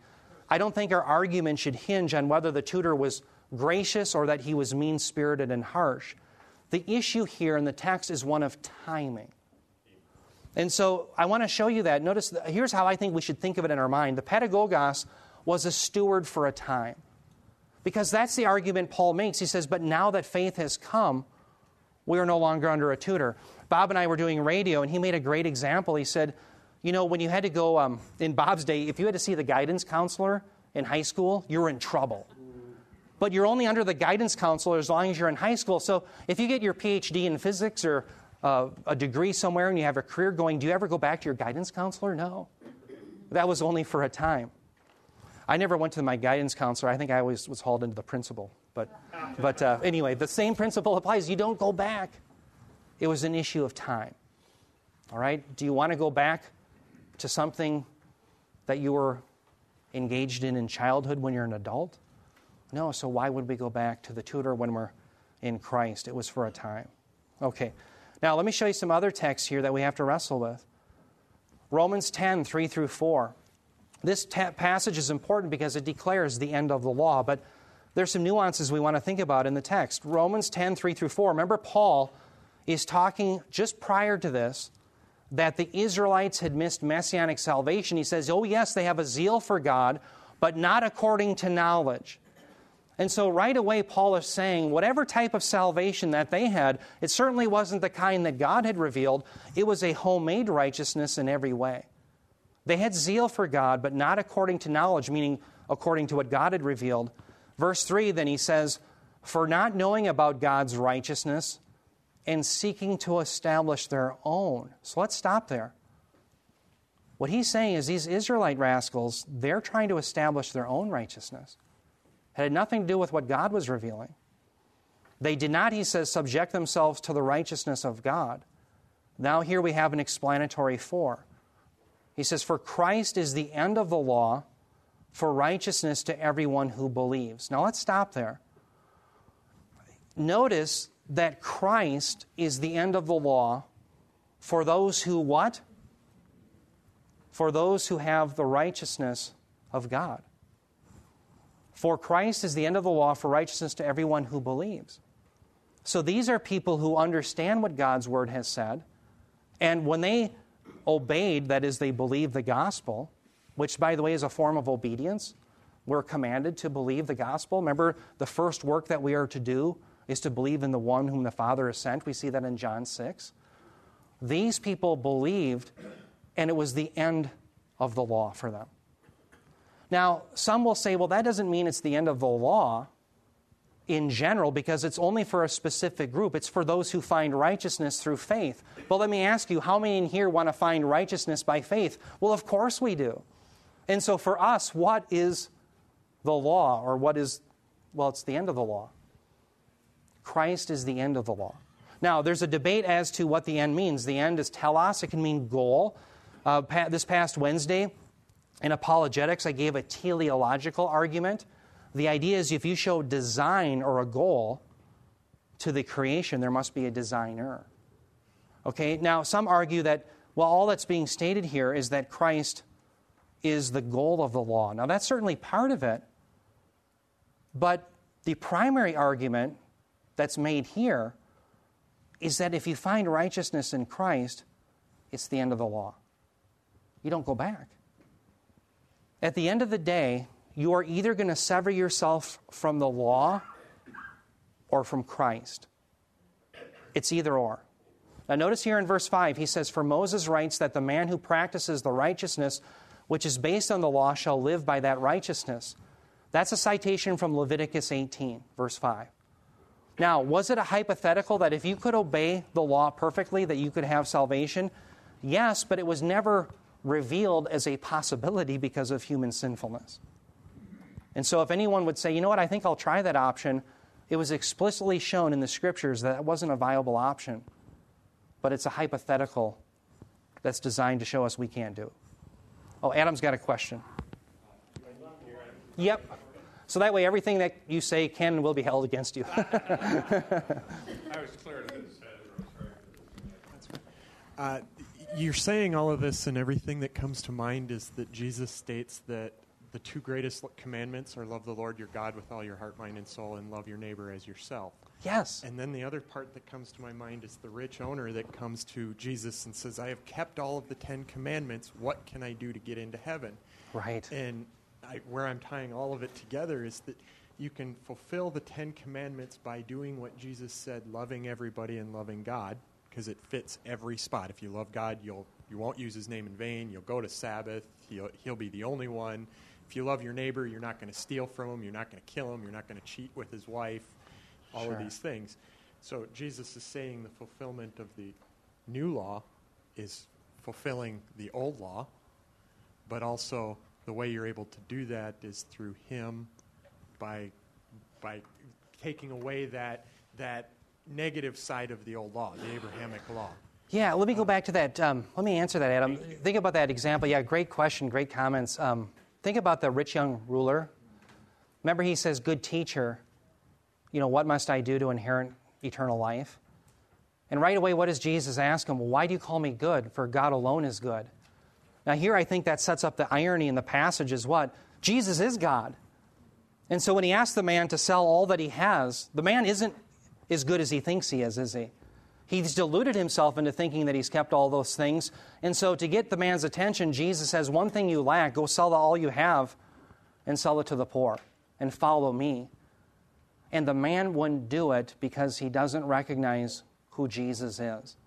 I don't think our argument should hinge on whether the tutor was gracious or that he was mean spirited and harsh. The issue here in the text is one of timing. And so I want to show you that. Notice, here's how I think we should think of it in our mind. The pedagogos was a steward for a time. Because that's the argument Paul makes. He says, But now that faith has come, we are no longer under a tutor. Bob and I were doing radio, and he made a great example. He said, You know, when you had to go, um, in Bob's day, if you had to see the guidance counselor in high school, you were in trouble. But you're only under the guidance counselor as long as you're in high school. So if you get your PhD in physics or uh, a degree somewhere and you have a career going, do you ever go back to your guidance counselor? No. That was only for a time. I never went to my guidance counselor. I think I always was hauled into the principal. But, but uh, anyway, the same principle applies. You don't go back. It was an issue of time. All right? Do you want to go back to something that you were engaged in in childhood when you're an adult? No, so why would we go back to the tutor when we're in Christ? It was for a time. Okay. Now, let me show you some other texts here that we have to wrestle with. Romans 10, 3 through 4. This passage is important because it declares the end of the law, but there's some nuances we want to think about in the text. Romans 10, 3 through 4. Remember, Paul is talking just prior to this that the Israelites had missed messianic salvation. He says, Oh, yes, they have a zeal for God, but not according to knowledge. And so, right away, Paul is saying, whatever type of salvation that they had, it certainly wasn't the kind that God had revealed. It was a homemade righteousness in every way. They had zeal for God, but not according to knowledge, meaning according to what God had revealed. Verse 3, then he says, For not knowing about God's righteousness and seeking to establish their own. So let's stop there. What he's saying is these Israelite rascals, they're trying to establish their own righteousness. It had nothing to do with what God was revealing. They did not, he says, subject themselves to the righteousness of God. Now, here we have an explanatory for. He says, For Christ is the end of the law for righteousness to everyone who believes. Now, let's stop there. Notice that Christ is the end of the law for those who what? For those who have the righteousness of God. For Christ is the end of the law for righteousness to everyone who believes. So these are people who understand what God's word has said. And when they obeyed, that is, they believed the gospel, which, by the way, is a form of obedience, we're commanded to believe the gospel. Remember, the first work that we are to do is to believe in the one whom the Father has sent. We see that in John 6. These people believed, and it was the end of the law for them. Now, some will say, well, that doesn't mean it's the end of the law in general because it's only for a specific group. It's for those who find righteousness through faith. But let me ask you, how many in here want to find righteousness by faith? Well, of course we do. And so for us, what is the law or what is, well, it's the end of the law. Christ is the end of the law. Now, there's a debate as to what the end means. The end is telos, it can mean goal. Uh, pa- this past Wednesday, in apologetics, I gave a teleological argument. The idea is if you show design or a goal to the creation, there must be a designer. Okay, now some argue that, well, all that's being stated here is that Christ is the goal of the law. Now, that's certainly part of it, but the primary argument that's made here is that if you find righteousness in Christ, it's the end of the law. You don't go back. At the end of the day, you are either going to sever yourself from the law or from Christ. It's either or. Now, notice here in verse 5, he says, For Moses writes that the man who practices the righteousness which is based on the law shall live by that righteousness. That's a citation from Leviticus 18, verse 5. Now, was it a hypothetical that if you could obey the law perfectly, that you could have salvation? Yes, but it was never revealed as a possibility because of human sinfulness. And so, if anyone would say, you know what, I think I'll try that option, it was explicitly shown in the scriptures that it wasn't a viable option. But it's a hypothetical that's designed to show us we can't do it. Oh, Adam's got a question. Yep. So that way, everything that you say can and will be held against you. *laughs* I was clear to this. Uh, you're saying all of this, and everything that comes to mind is that Jesus states that the two greatest commandments are love the Lord your God with all your heart, mind, and soul, and love your neighbor as yourself. yes. And then the other part that comes to my mind is the rich owner that comes to Jesus and says, I have kept all of the Ten Commandments. What can I do to get into heaven? Right. And I, where I'm tying all of it together is that you can fulfill the Ten Commandments by doing what Jesus said, loving everybody and loving God, because it fits every spot. If you love God, you'll you won't use His name in vain. You'll go to Sabbath. He'll He'll be the only one. If you love your neighbor, you're not going to steal from him. You're not going to kill him. You're not going to cheat with his wife. All Sure. of these things. So Jesus is saying the fulfillment of the new law is fulfilling the old law, but also the way you're able to do that is through Him by by taking away that that negative side of the old law, the Abrahamic law. Yeah, let me go back to that. Um, let me answer that, Adam. Think about that example. Yeah, great question, great comments. Um, think about the rich young ruler. Remember, he says, Good teacher, you know, what must I do to inherit eternal life? And right away, what does Jesus ask him? Why do you call me good? For God alone is good. Now, here I think that sets up the irony in the passage is what? Jesus is God. And so when he asks the man to sell all that he has, the man isn't as good as he thinks he is, is he? He's deluded himself into thinking that he's kept all those things. And so, to get the man's attention, Jesus says, One thing you lack, go sell all you have and sell it to the poor and follow me. And the man wouldn't do it because he doesn't recognize who Jesus is.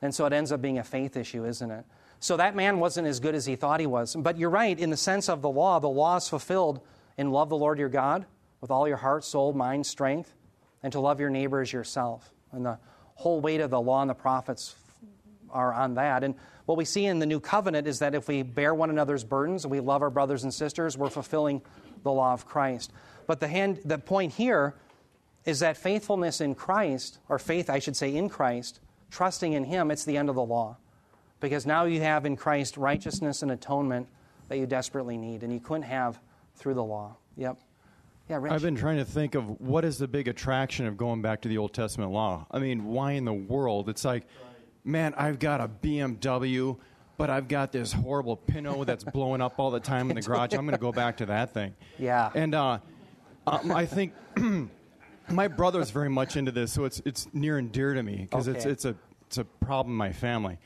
And so it ends up being a faith issue, isn't it? So that man wasn't as good as he thought he was. But you're right, in the sense of the law, the law is fulfilled in love the Lord your God with all your heart, soul, mind, strength, and to love your neighbor as yourself. And the whole weight of the law and the prophets are on that. And what we see in the new covenant is that if we bear one another's burdens and we love our brothers and sisters, we're fulfilling the law of Christ. But the, hand, the point here is that faithfulness in Christ, or faith, I should say, in Christ, trusting in Him, it's the end of the law. Because now you have in Christ righteousness and atonement that you desperately need, and you couldn't have through the law. Yep. Yeah, Rich. I've been trying to think of what is the big attraction of going back to the Old Testament law. I mean, why in the world? It's like, man, I've got a BMW, but I've got this horrible Pinto that's blowing up all the time in the *laughs* garage. I'm going to go back to that thing. Yeah. And uh, um, I think *clears throat* my brother's very much into this, so it's it's near and dear to me because it's it's a it's a problem in my family.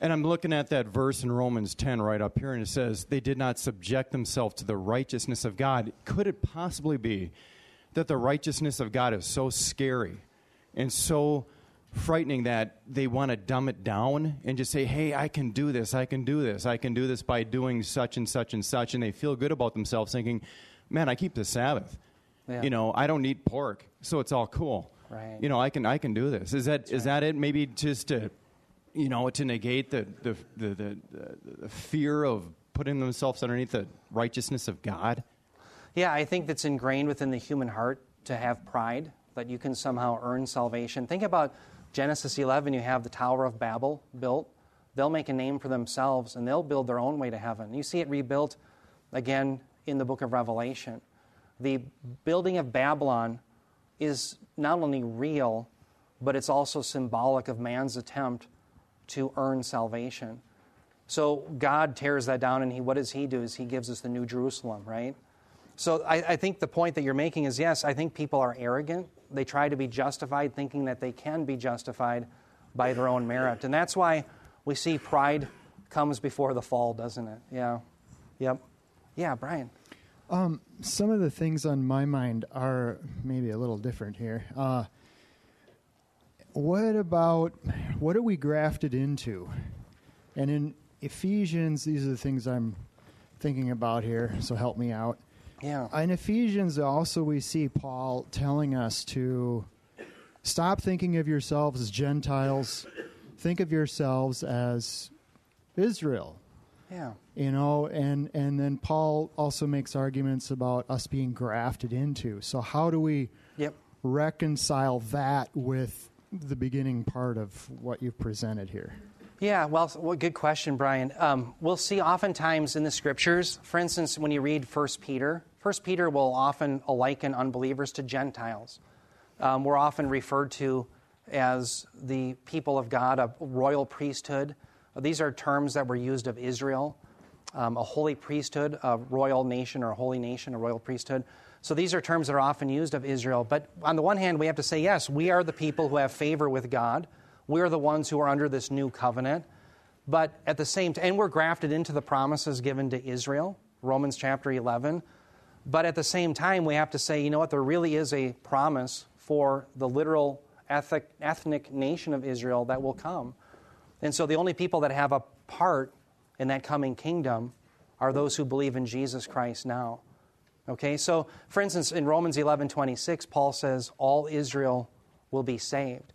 And I'm looking at that verse in Romans 10 right up here, and it says, They did not subject themselves to the righteousness of God. Could it possibly be that the righteousness of God is so scary and so frightening that they want to dumb it down and just say, Hey, I can do this, I can do this, I can do this by doing such and such and such, and they feel good about themselves, thinking, Man, I keep the Sabbath. Yeah. You know, I don't eat pork, so it's all cool. Right. You know, I can I can do this. Is that is that it? Maybe just to you know, to negate the, the, the, the, fear of putting themselves underneath the righteousness of God? Yeah, I think that's ingrained within the human heart to have pride, that you can somehow earn salvation. Think about Genesis 11, you have the Tower of Babel built. They'll make a name for themselves and they'll build their own way to heaven. You see it rebuilt again in the book of Revelation. The building of Babylon is not only real, but it's also symbolic of man's attempt to earn salvation. So God tears that down, and he, what does He do? Is He gives us the New Jerusalem, right? So I, I think the point that you're making is yes, I think people are arrogant. They try to be justified, thinking that they can be justified by their own merit, and that's why we see pride comes before the fall, doesn't it? Yeah. Yep. Yeah, Brian. some of the things on my mind are maybe a little different here. Uh, what about what are we grafted into? And in Ephesians, these are the things I'm thinking about here. So help me out. Yeah. In Ephesians, also we see Paul telling us to stop thinking of yourselves as Gentiles. Think of yourselves as Israel Yeah. you know and and then paul also makes arguments about us being grafted into so how do we Yep. reconcile that with the beginning part of what you've presented here Yeah, well, well good question, Brian. Um, we'll see oftentimes in the scriptures, for instance, when you read 1 Peter, 1 Peter will often liken unbelievers to Gentiles. Um, we're often referred to as the people of God, a royal priesthood. These are terms that were used of Israel, um, a holy priesthood, a royal nation or a holy nation, a royal priesthood. So these are terms that are often used of Israel. But on the one hand, we have to say, yes, we are the people who have favor with God. We are the ones who are under this new covenant. But at the same time, and we're grafted into the promises given to Israel, Romans chapter 11. But at the same time, we have to say, you know what, there really is a promise for the literal ethnic, ethnic nation of Israel that will come. And so the only people that have a part in that coming kingdom are those who believe in Jesus Christ now. Okay, so for instance, in Romans 11 26, Paul says, All Israel will be saved.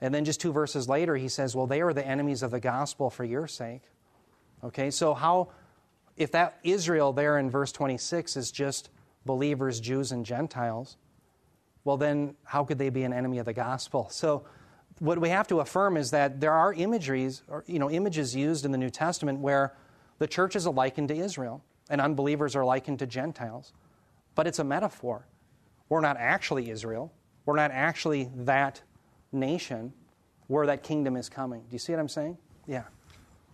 And then just two verses later, he says, Well, they are the enemies of the gospel for your sake. Okay, so how, if that Israel there in verse 26 is just believers, Jews, and Gentiles, well, then how could they be an enemy of the gospel? *laughs* So, what we have to affirm is that there are imageries, or you know, images used in the New Testament where the church is likened to Israel and unbelievers are likened to Gentiles. But it's a metaphor. We're not actually Israel. We're not actually that nation where that kingdom is coming. Do you see what I'm saying? Yeah.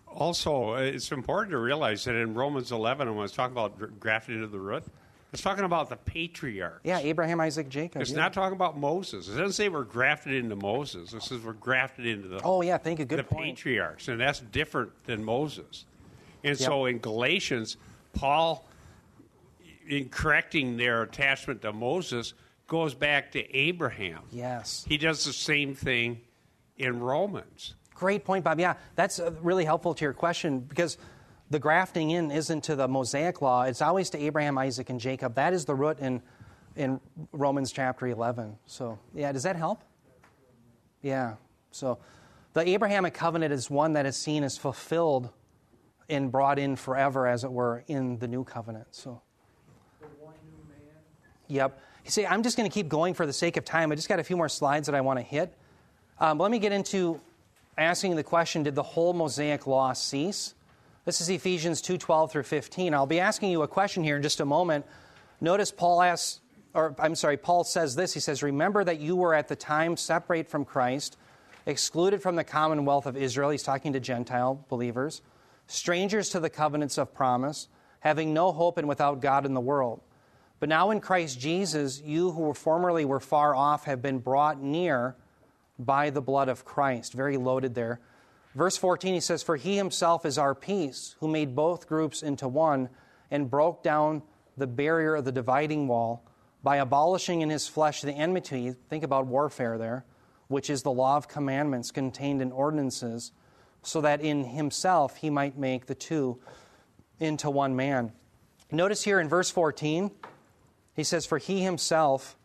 Also, it's important to realize that in Romans 11, when it's talking about gr- grafted into the root, it's talking about the patriarchs. Yeah, Abraham, Isaac, Jacob. It's yeah. not talking about Moses. It doesn't say we're grafted into Moses. It says we're grafted into the, Oh, yeah, thank you. Good the point. patriarchs, and that's different than Moses. And Yep. so in Galatians, Paul, in correcting their attachment to Moses, goes back to Abraham. Yes. He does the same thing in Romans. Great point, Bob. Yeah, that's uh, really helpful to your question because the grafting in isn't to the Mosaic law. It's always to Abraham, Isaac, and Jacob. That is the root in, in Romans chapter 11. So, yeah, does that help? Yeah. So, the Abrahamic covenant is one that is seen as fulfilled and brought in forever, as it were, in the new covenant. So, the one new man. Yep. You see, I'm just going to keep going for the sake of time. I just got a few more slides that I want to hit. Um, let me get into asking the question Did the whole Mosaic law cease? This is Ephesians 2 12 through 15. I'll be asking you a question here in just a moment. Notice Paul asks, or I'm sorry, Paul says this. He says, Remember that you were at the time separate from Christ, excluded from the commonwealth of Israel. He's talking to Gentile believers, strangers to the covenants of promise, having no hope and without God in the world. But now in Christ Jesus, you who were formerly were far off have been brought near by the blood of Christ. Very loaded there. Verse 14, he says, For he himself is our peace, who made both groups into one and broke down the barrier of the dividing wall by abolishing in his flesh the enmity. Think about warfare there, which is the law of commandments contained in ordinances, so that in himself he might make the two into one man. Notice here in verse 14, he says, For he himself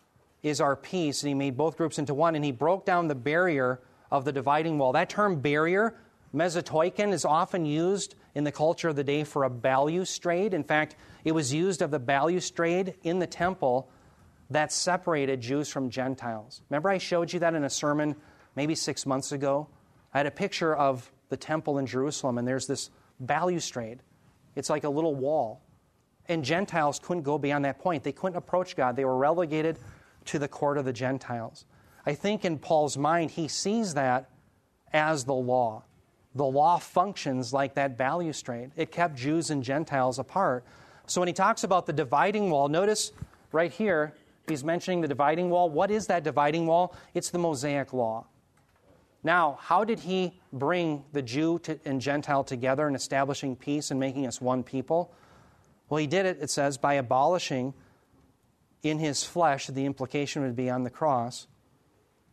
is our peace, and he made both groups into one, and he broke down the barrier of the dividing wall. That term barrier, mesotoiken, is often used in the culture of the day for a balustrade. In fact, it was used of the balustrade in the temple that separated Jews from Gentiles. Remember, I showed you that in a sermon maybe six months ago? I had a picture of the temple in Jerusalem, and there's this balustrade. It's like a little wall. And Gentiles couldn't go beyond that point. They couldn't approach God. They were relegated to the court of the Gentiles. I think in Paul's mind, he sees that as the law. The law functions like that balustrade, it kept Jews and Gentiles apart. So when he talks about the dividing wall, notice right here, he's mentioning the dividing wall. What is that dividing wall? It's the Mosaic law. Now, how did he bring the Jew to, and Gentile together in establishing peace and making us one people? Well, he did it, it says, by abolishing in his flesh, the implication would be on the cross,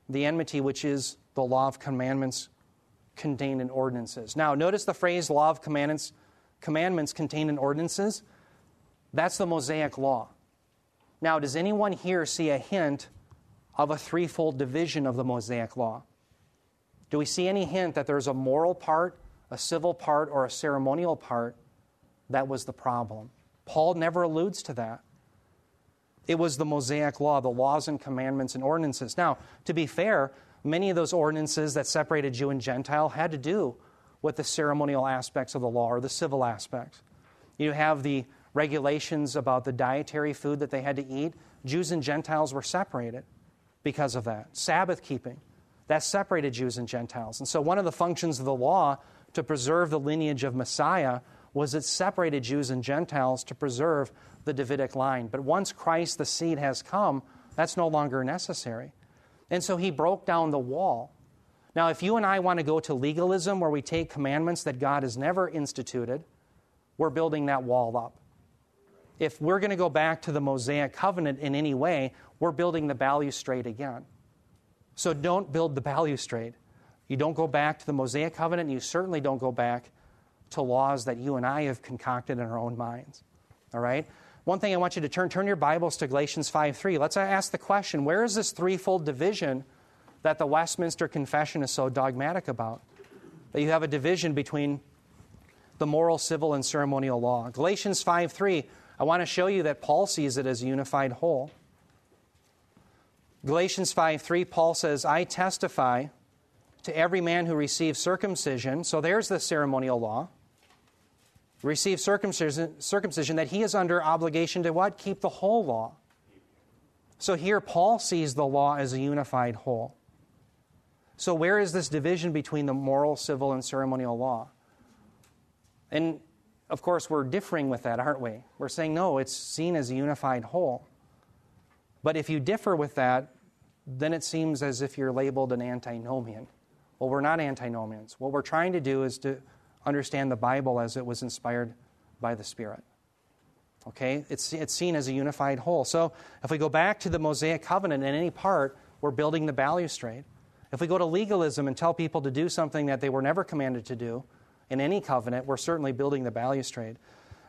the enmity which is the law of commandments contained in ordinances. Now, notice the phrase law of commandments, commandments contained in ordinances. That's the Mosaic law. Now, does anyone here see a hint of a threefold division of the Mosaic law? Do we see any hint that there's a moral part, a civil part, or a ceremonial part that was the problem? Paul never alludes to that. It was the Mosaic law, the laws and commandments and ordinances. Now, to be fair, many of those ordinances that separated Jew and Gentile had to do with the ceremonial aspects of the law or the civil aspects. You have the regulations about the dietary food that they had to eat. Jews and Gentiles were separated because of that. Sabbath keeping, that separated Jews and Gentiles. And so, one of the functions of the law to preserve the lineage of Messiah was it separated Jews and Gentiles to preserve the Davidic line. But once Christ, the seed, has come, that's no longer necessary. And so he broke down the wall. Now, if you and I want to go to legalism where we take commandments that God has never instituted, we're building that wall up. If we're going to go back to the Mosaic covenant in any way, we're building the balustrade again. So don't build the balustrade. You don't go back to the Mosaic covenant, and you certainly don't go back to laws that you and I have concocted in our own minds. All right? One thing I want you to turn, turn your Bibles to Galatians 5 3. Let's ask the question where is this threefold division that the Westminster Confession is so dogmatic about? That you have a division between the moral, civil, and ceremonial law. Galatians 5 3, I want to show you that Paul sees it as a unified whole. Galatians 5 3, Paul says, I testify to every man who receives circumcision. So there's the ceremonial law receive circumcision, circumcision, that he is under obligation to what? Keep the whole law. So here, Paul sees the law as a unified whole. So, where is this division between the moral, civil, and ceremonial law? And of course, we're differing with that, aren't we? We're saying, no, it's seen as a unified whole. But if you differ with that, then it seems as if you're labeled an antinomian. Well, we're not antinomians. What we're trying to do is to understand the Bible as it was inspired by the Spirit. Okay? It's, it's seen as a unified whole. So if we go back to the Mosaic covenant in any part, we're building the balustrade. If we go to legalism and tell people to do something that they were never commanded to do in any covenant, we're certainly building the balustrade.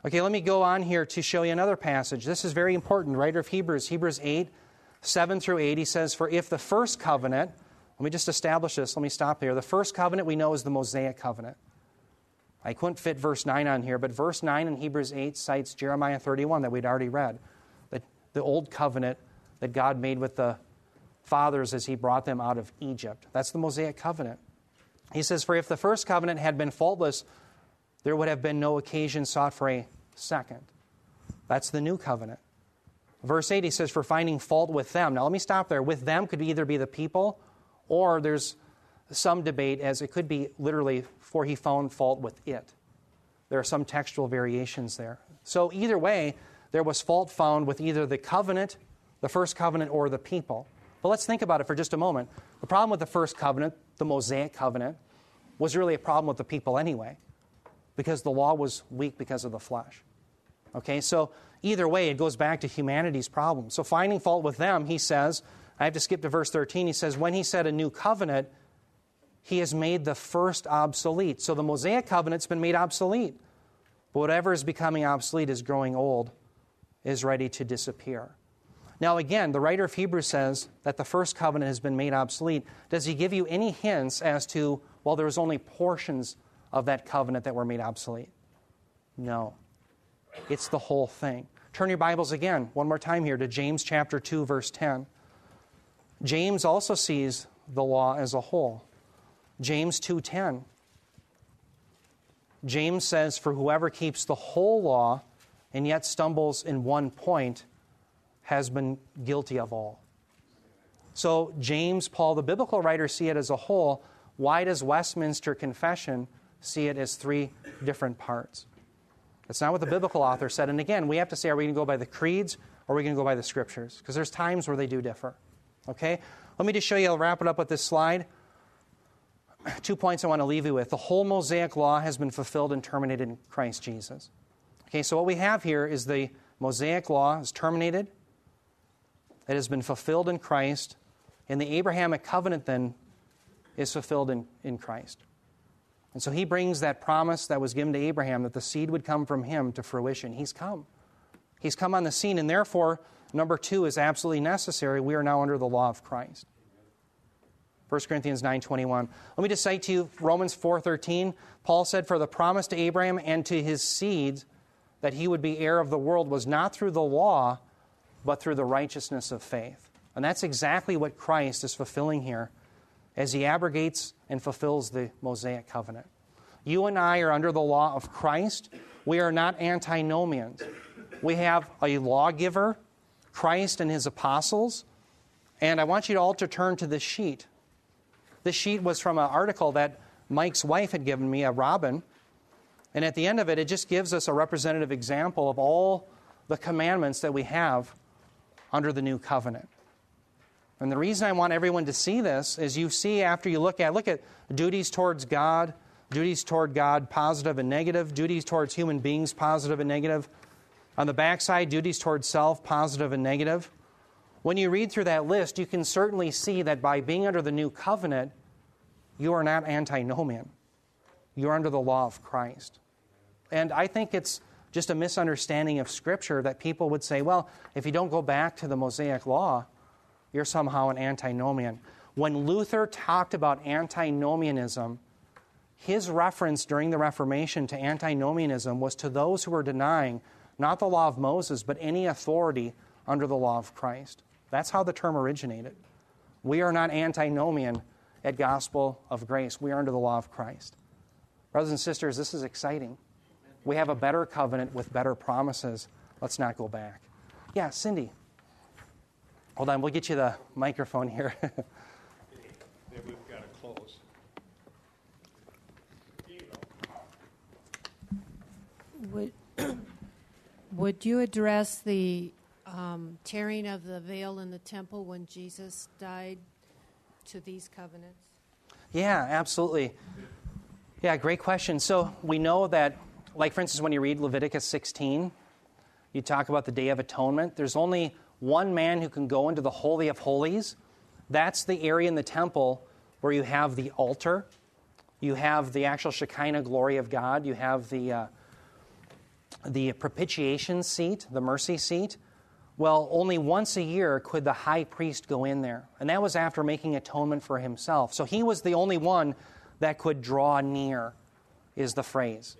Okay, let me go on here to show you another passage. This is very important. Writer of Hebrews, Hebrews 8, 7 through 8, he says, For if the first covenant, let me just establish this, let me stop here. The first covenant we know is the Mosaic covenant. I couldn't fit verse 9 on here, but verse 9 in Hebrews 8 cites Jeremiah 31 that we'd already read. The, the old covenant that God made with the fathers as he brought them out of Egypt. That's the Mosaic covenant. He says, For if the first covenant had been faultless, there would have been no occasion sought for a second. That's the new covenant. Verse 8, he says, For finding fault with them. Now let me stop there. With them could either be the people, or there's some debate as it could be literally for he found fault with it. There are some textual variations there. So, either way, there was fault found with either the covenant, the first covenant, or the people. But let's think about it for just a moment. The problem with the first covenant, the Mosaic covenant, was really a problem with the people anyway, because the law was weak because of the flesh. Okay, so either way, it goes back to humanity's problem. So, finding fault with them, he says, I have to skip to verse 13. He says, When he said a new covenant, he has made the first obsolete. So the Mosaic covenant's been made obsolete. But whatever is becoming obsolete is growing old, is ready to disappear. Now, again, the writer of Hebrews says that the first covenant has been made obsolete. Does he give you any hints as to, well, there was only portions of that covenant that were made obsolete? No. It's the whole thing. Turn your Bibles again, one more time here, to James chapter 2, verse 10. James also sees the law as a whole. James 2:10. James says for whoever keeps the whole law and yet stumbles in one point has been guilty of all. So James, Paul, the biblical writer see it as a whole. Why does Westminster Confession see it as three different parts? That's not what the biblical author said. And again, we have to say, are we going to go by the creeds or are we going to go by the scriptures? Because there's times where they do differ. Okay? Let me just show you, I'll wrap it up with this slide two points I want to leave you with. The whole Mosaic law has been fulfilled and terminated in Christ Jesus. Okay, so what we have here is the Mosaic law is terminated. It has been fulfilled in Christ. And the Abrahamic covenant then is fulfilled in, in Christ. And so he brings that promise that was given to Abraham that the seed would come from him to fruition. He's come. He's come on the scene, and therefore, number two is absolutely necessary. We are now under the law of Christ. 1 Corinthians 9:21. Let me just cite to you Romans 4:13. Paul said for the promise to Abraham and to his seed that he would be heir of the world was not through the law but through the righteousness of faith. And that's exactly what Christ is fulfilling here as he abrogates and fulfills the Mosaic covenant. You and I are under the law of Christ. We are not antinomians. We have a lawgiver, Christ and his apostles. And I want you all to turn to this sheet. This sheet was from an article that Mike's wife had given me, a Robin. And at the end of it, it just gives us a representative example of all the commandments that we have under the new covenant. And the reason I want everyone to see this is you see after you look at look at duties towards God, duties toward God positive and negative, duties towards human beings positive and negative. On the backside, duties towards self positive and negative. When you read through that list, you can certainly see that by being under the new covenant, you are not antinomian. You're under the law of Christ. And I think it's just a misunderstanding of Scripture that people would say, well, if you don't go back to the Mosaic law, you're somehow an antinomian. When Luther talked about antinomianism, his reference during the Reformation to antinomianism was to those who were denying not the law of Moses, but any authority under the law of Christ. That's how the term originated. We are not antinomian at Gospel of Grace, we are under the law of Christ. Brothers and sisters, this is exciting. We have a better covenant with better promises. Let's not go back. Yeah, Cindy. Hold on, we'll get you the microphone here. *laughs* we've got to close. Would, *coughs* would you address the um, tearing of the veil in the temple when Jesus died to these covenants? Yeah, absolutely. Yeah, great question. So we know that, like for instance, when you read Leviticus 16, you talk about the Day of Atonement. There's only one man who can go into the Holy of Holies. That's the area in the temple where you have the altar, you have the actual Shekinah glory of God, you have the, uh, the propitiation seat, the mercy seat. Well, only once a year could the high priest go in there, and that was after making atonement for himself. So he was the only one that could draw near, is the phrase.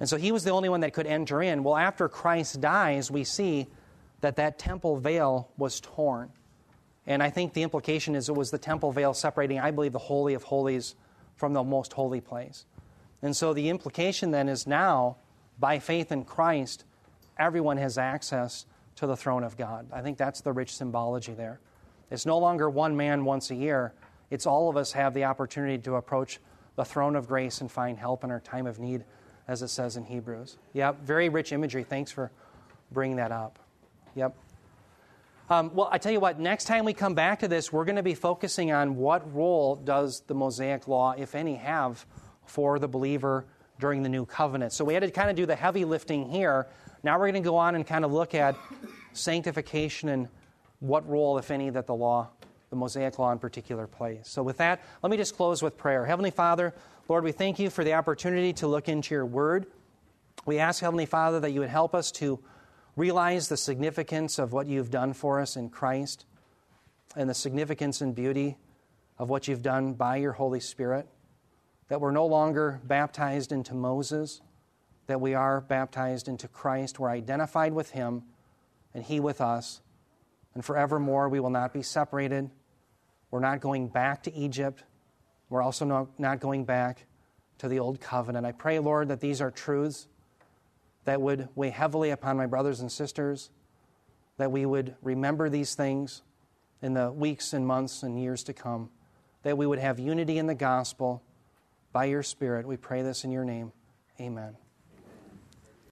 And so he was the only one that could enter in. Well, after Christ dies, we see that that temple veil was torn. And I think the implication is it was the temple veil separating, I believe, the Holy of Holies from the most holy place. And so the implication then is now, by faith in Christ, everyone has access to the throne of God. I think that's the rich symbology there. It's no longer one man once a year, it's all of us have the opportunity to approach the throne of grace and find help in our time of need, as it says in Hebrews. Yeah, very rich imagery. Thanks for bringing that up. Yep. Um, well, I tell you what, next time we come back to this, we're going to be focusing on what role does the Mosaic Law, if any, have for the believer during the new covenant. So we had to kind of do the heavy lifting here. Now we're going to go on and kind of look at sanctification and what role, if any, that the law, the Mosaic Law in particular, plays. So with that, let me just close with prayer. Heavenly Father, Lord, we thank you for the opportunity to look into your word. We ask, Heavenly Father, that you would help us to realize the significance of what you've done for us in Christ and the significance and beauty of what you've done by your Holy Spirit. That we're no longer baptized into Moses, that we are baptized into Christ. We're identified with him and he with us. And forevermore, we will not be separated. We're not going back to Egypt. We're also not going back to the old covenant. I pray, Lord, that these are truths that would weigh heavily upon my brothers and sisters, that we would remember these things in the weeks and months and years to come, that we would have unity in the gospel by your Spirit. We pray this in your name. Amen.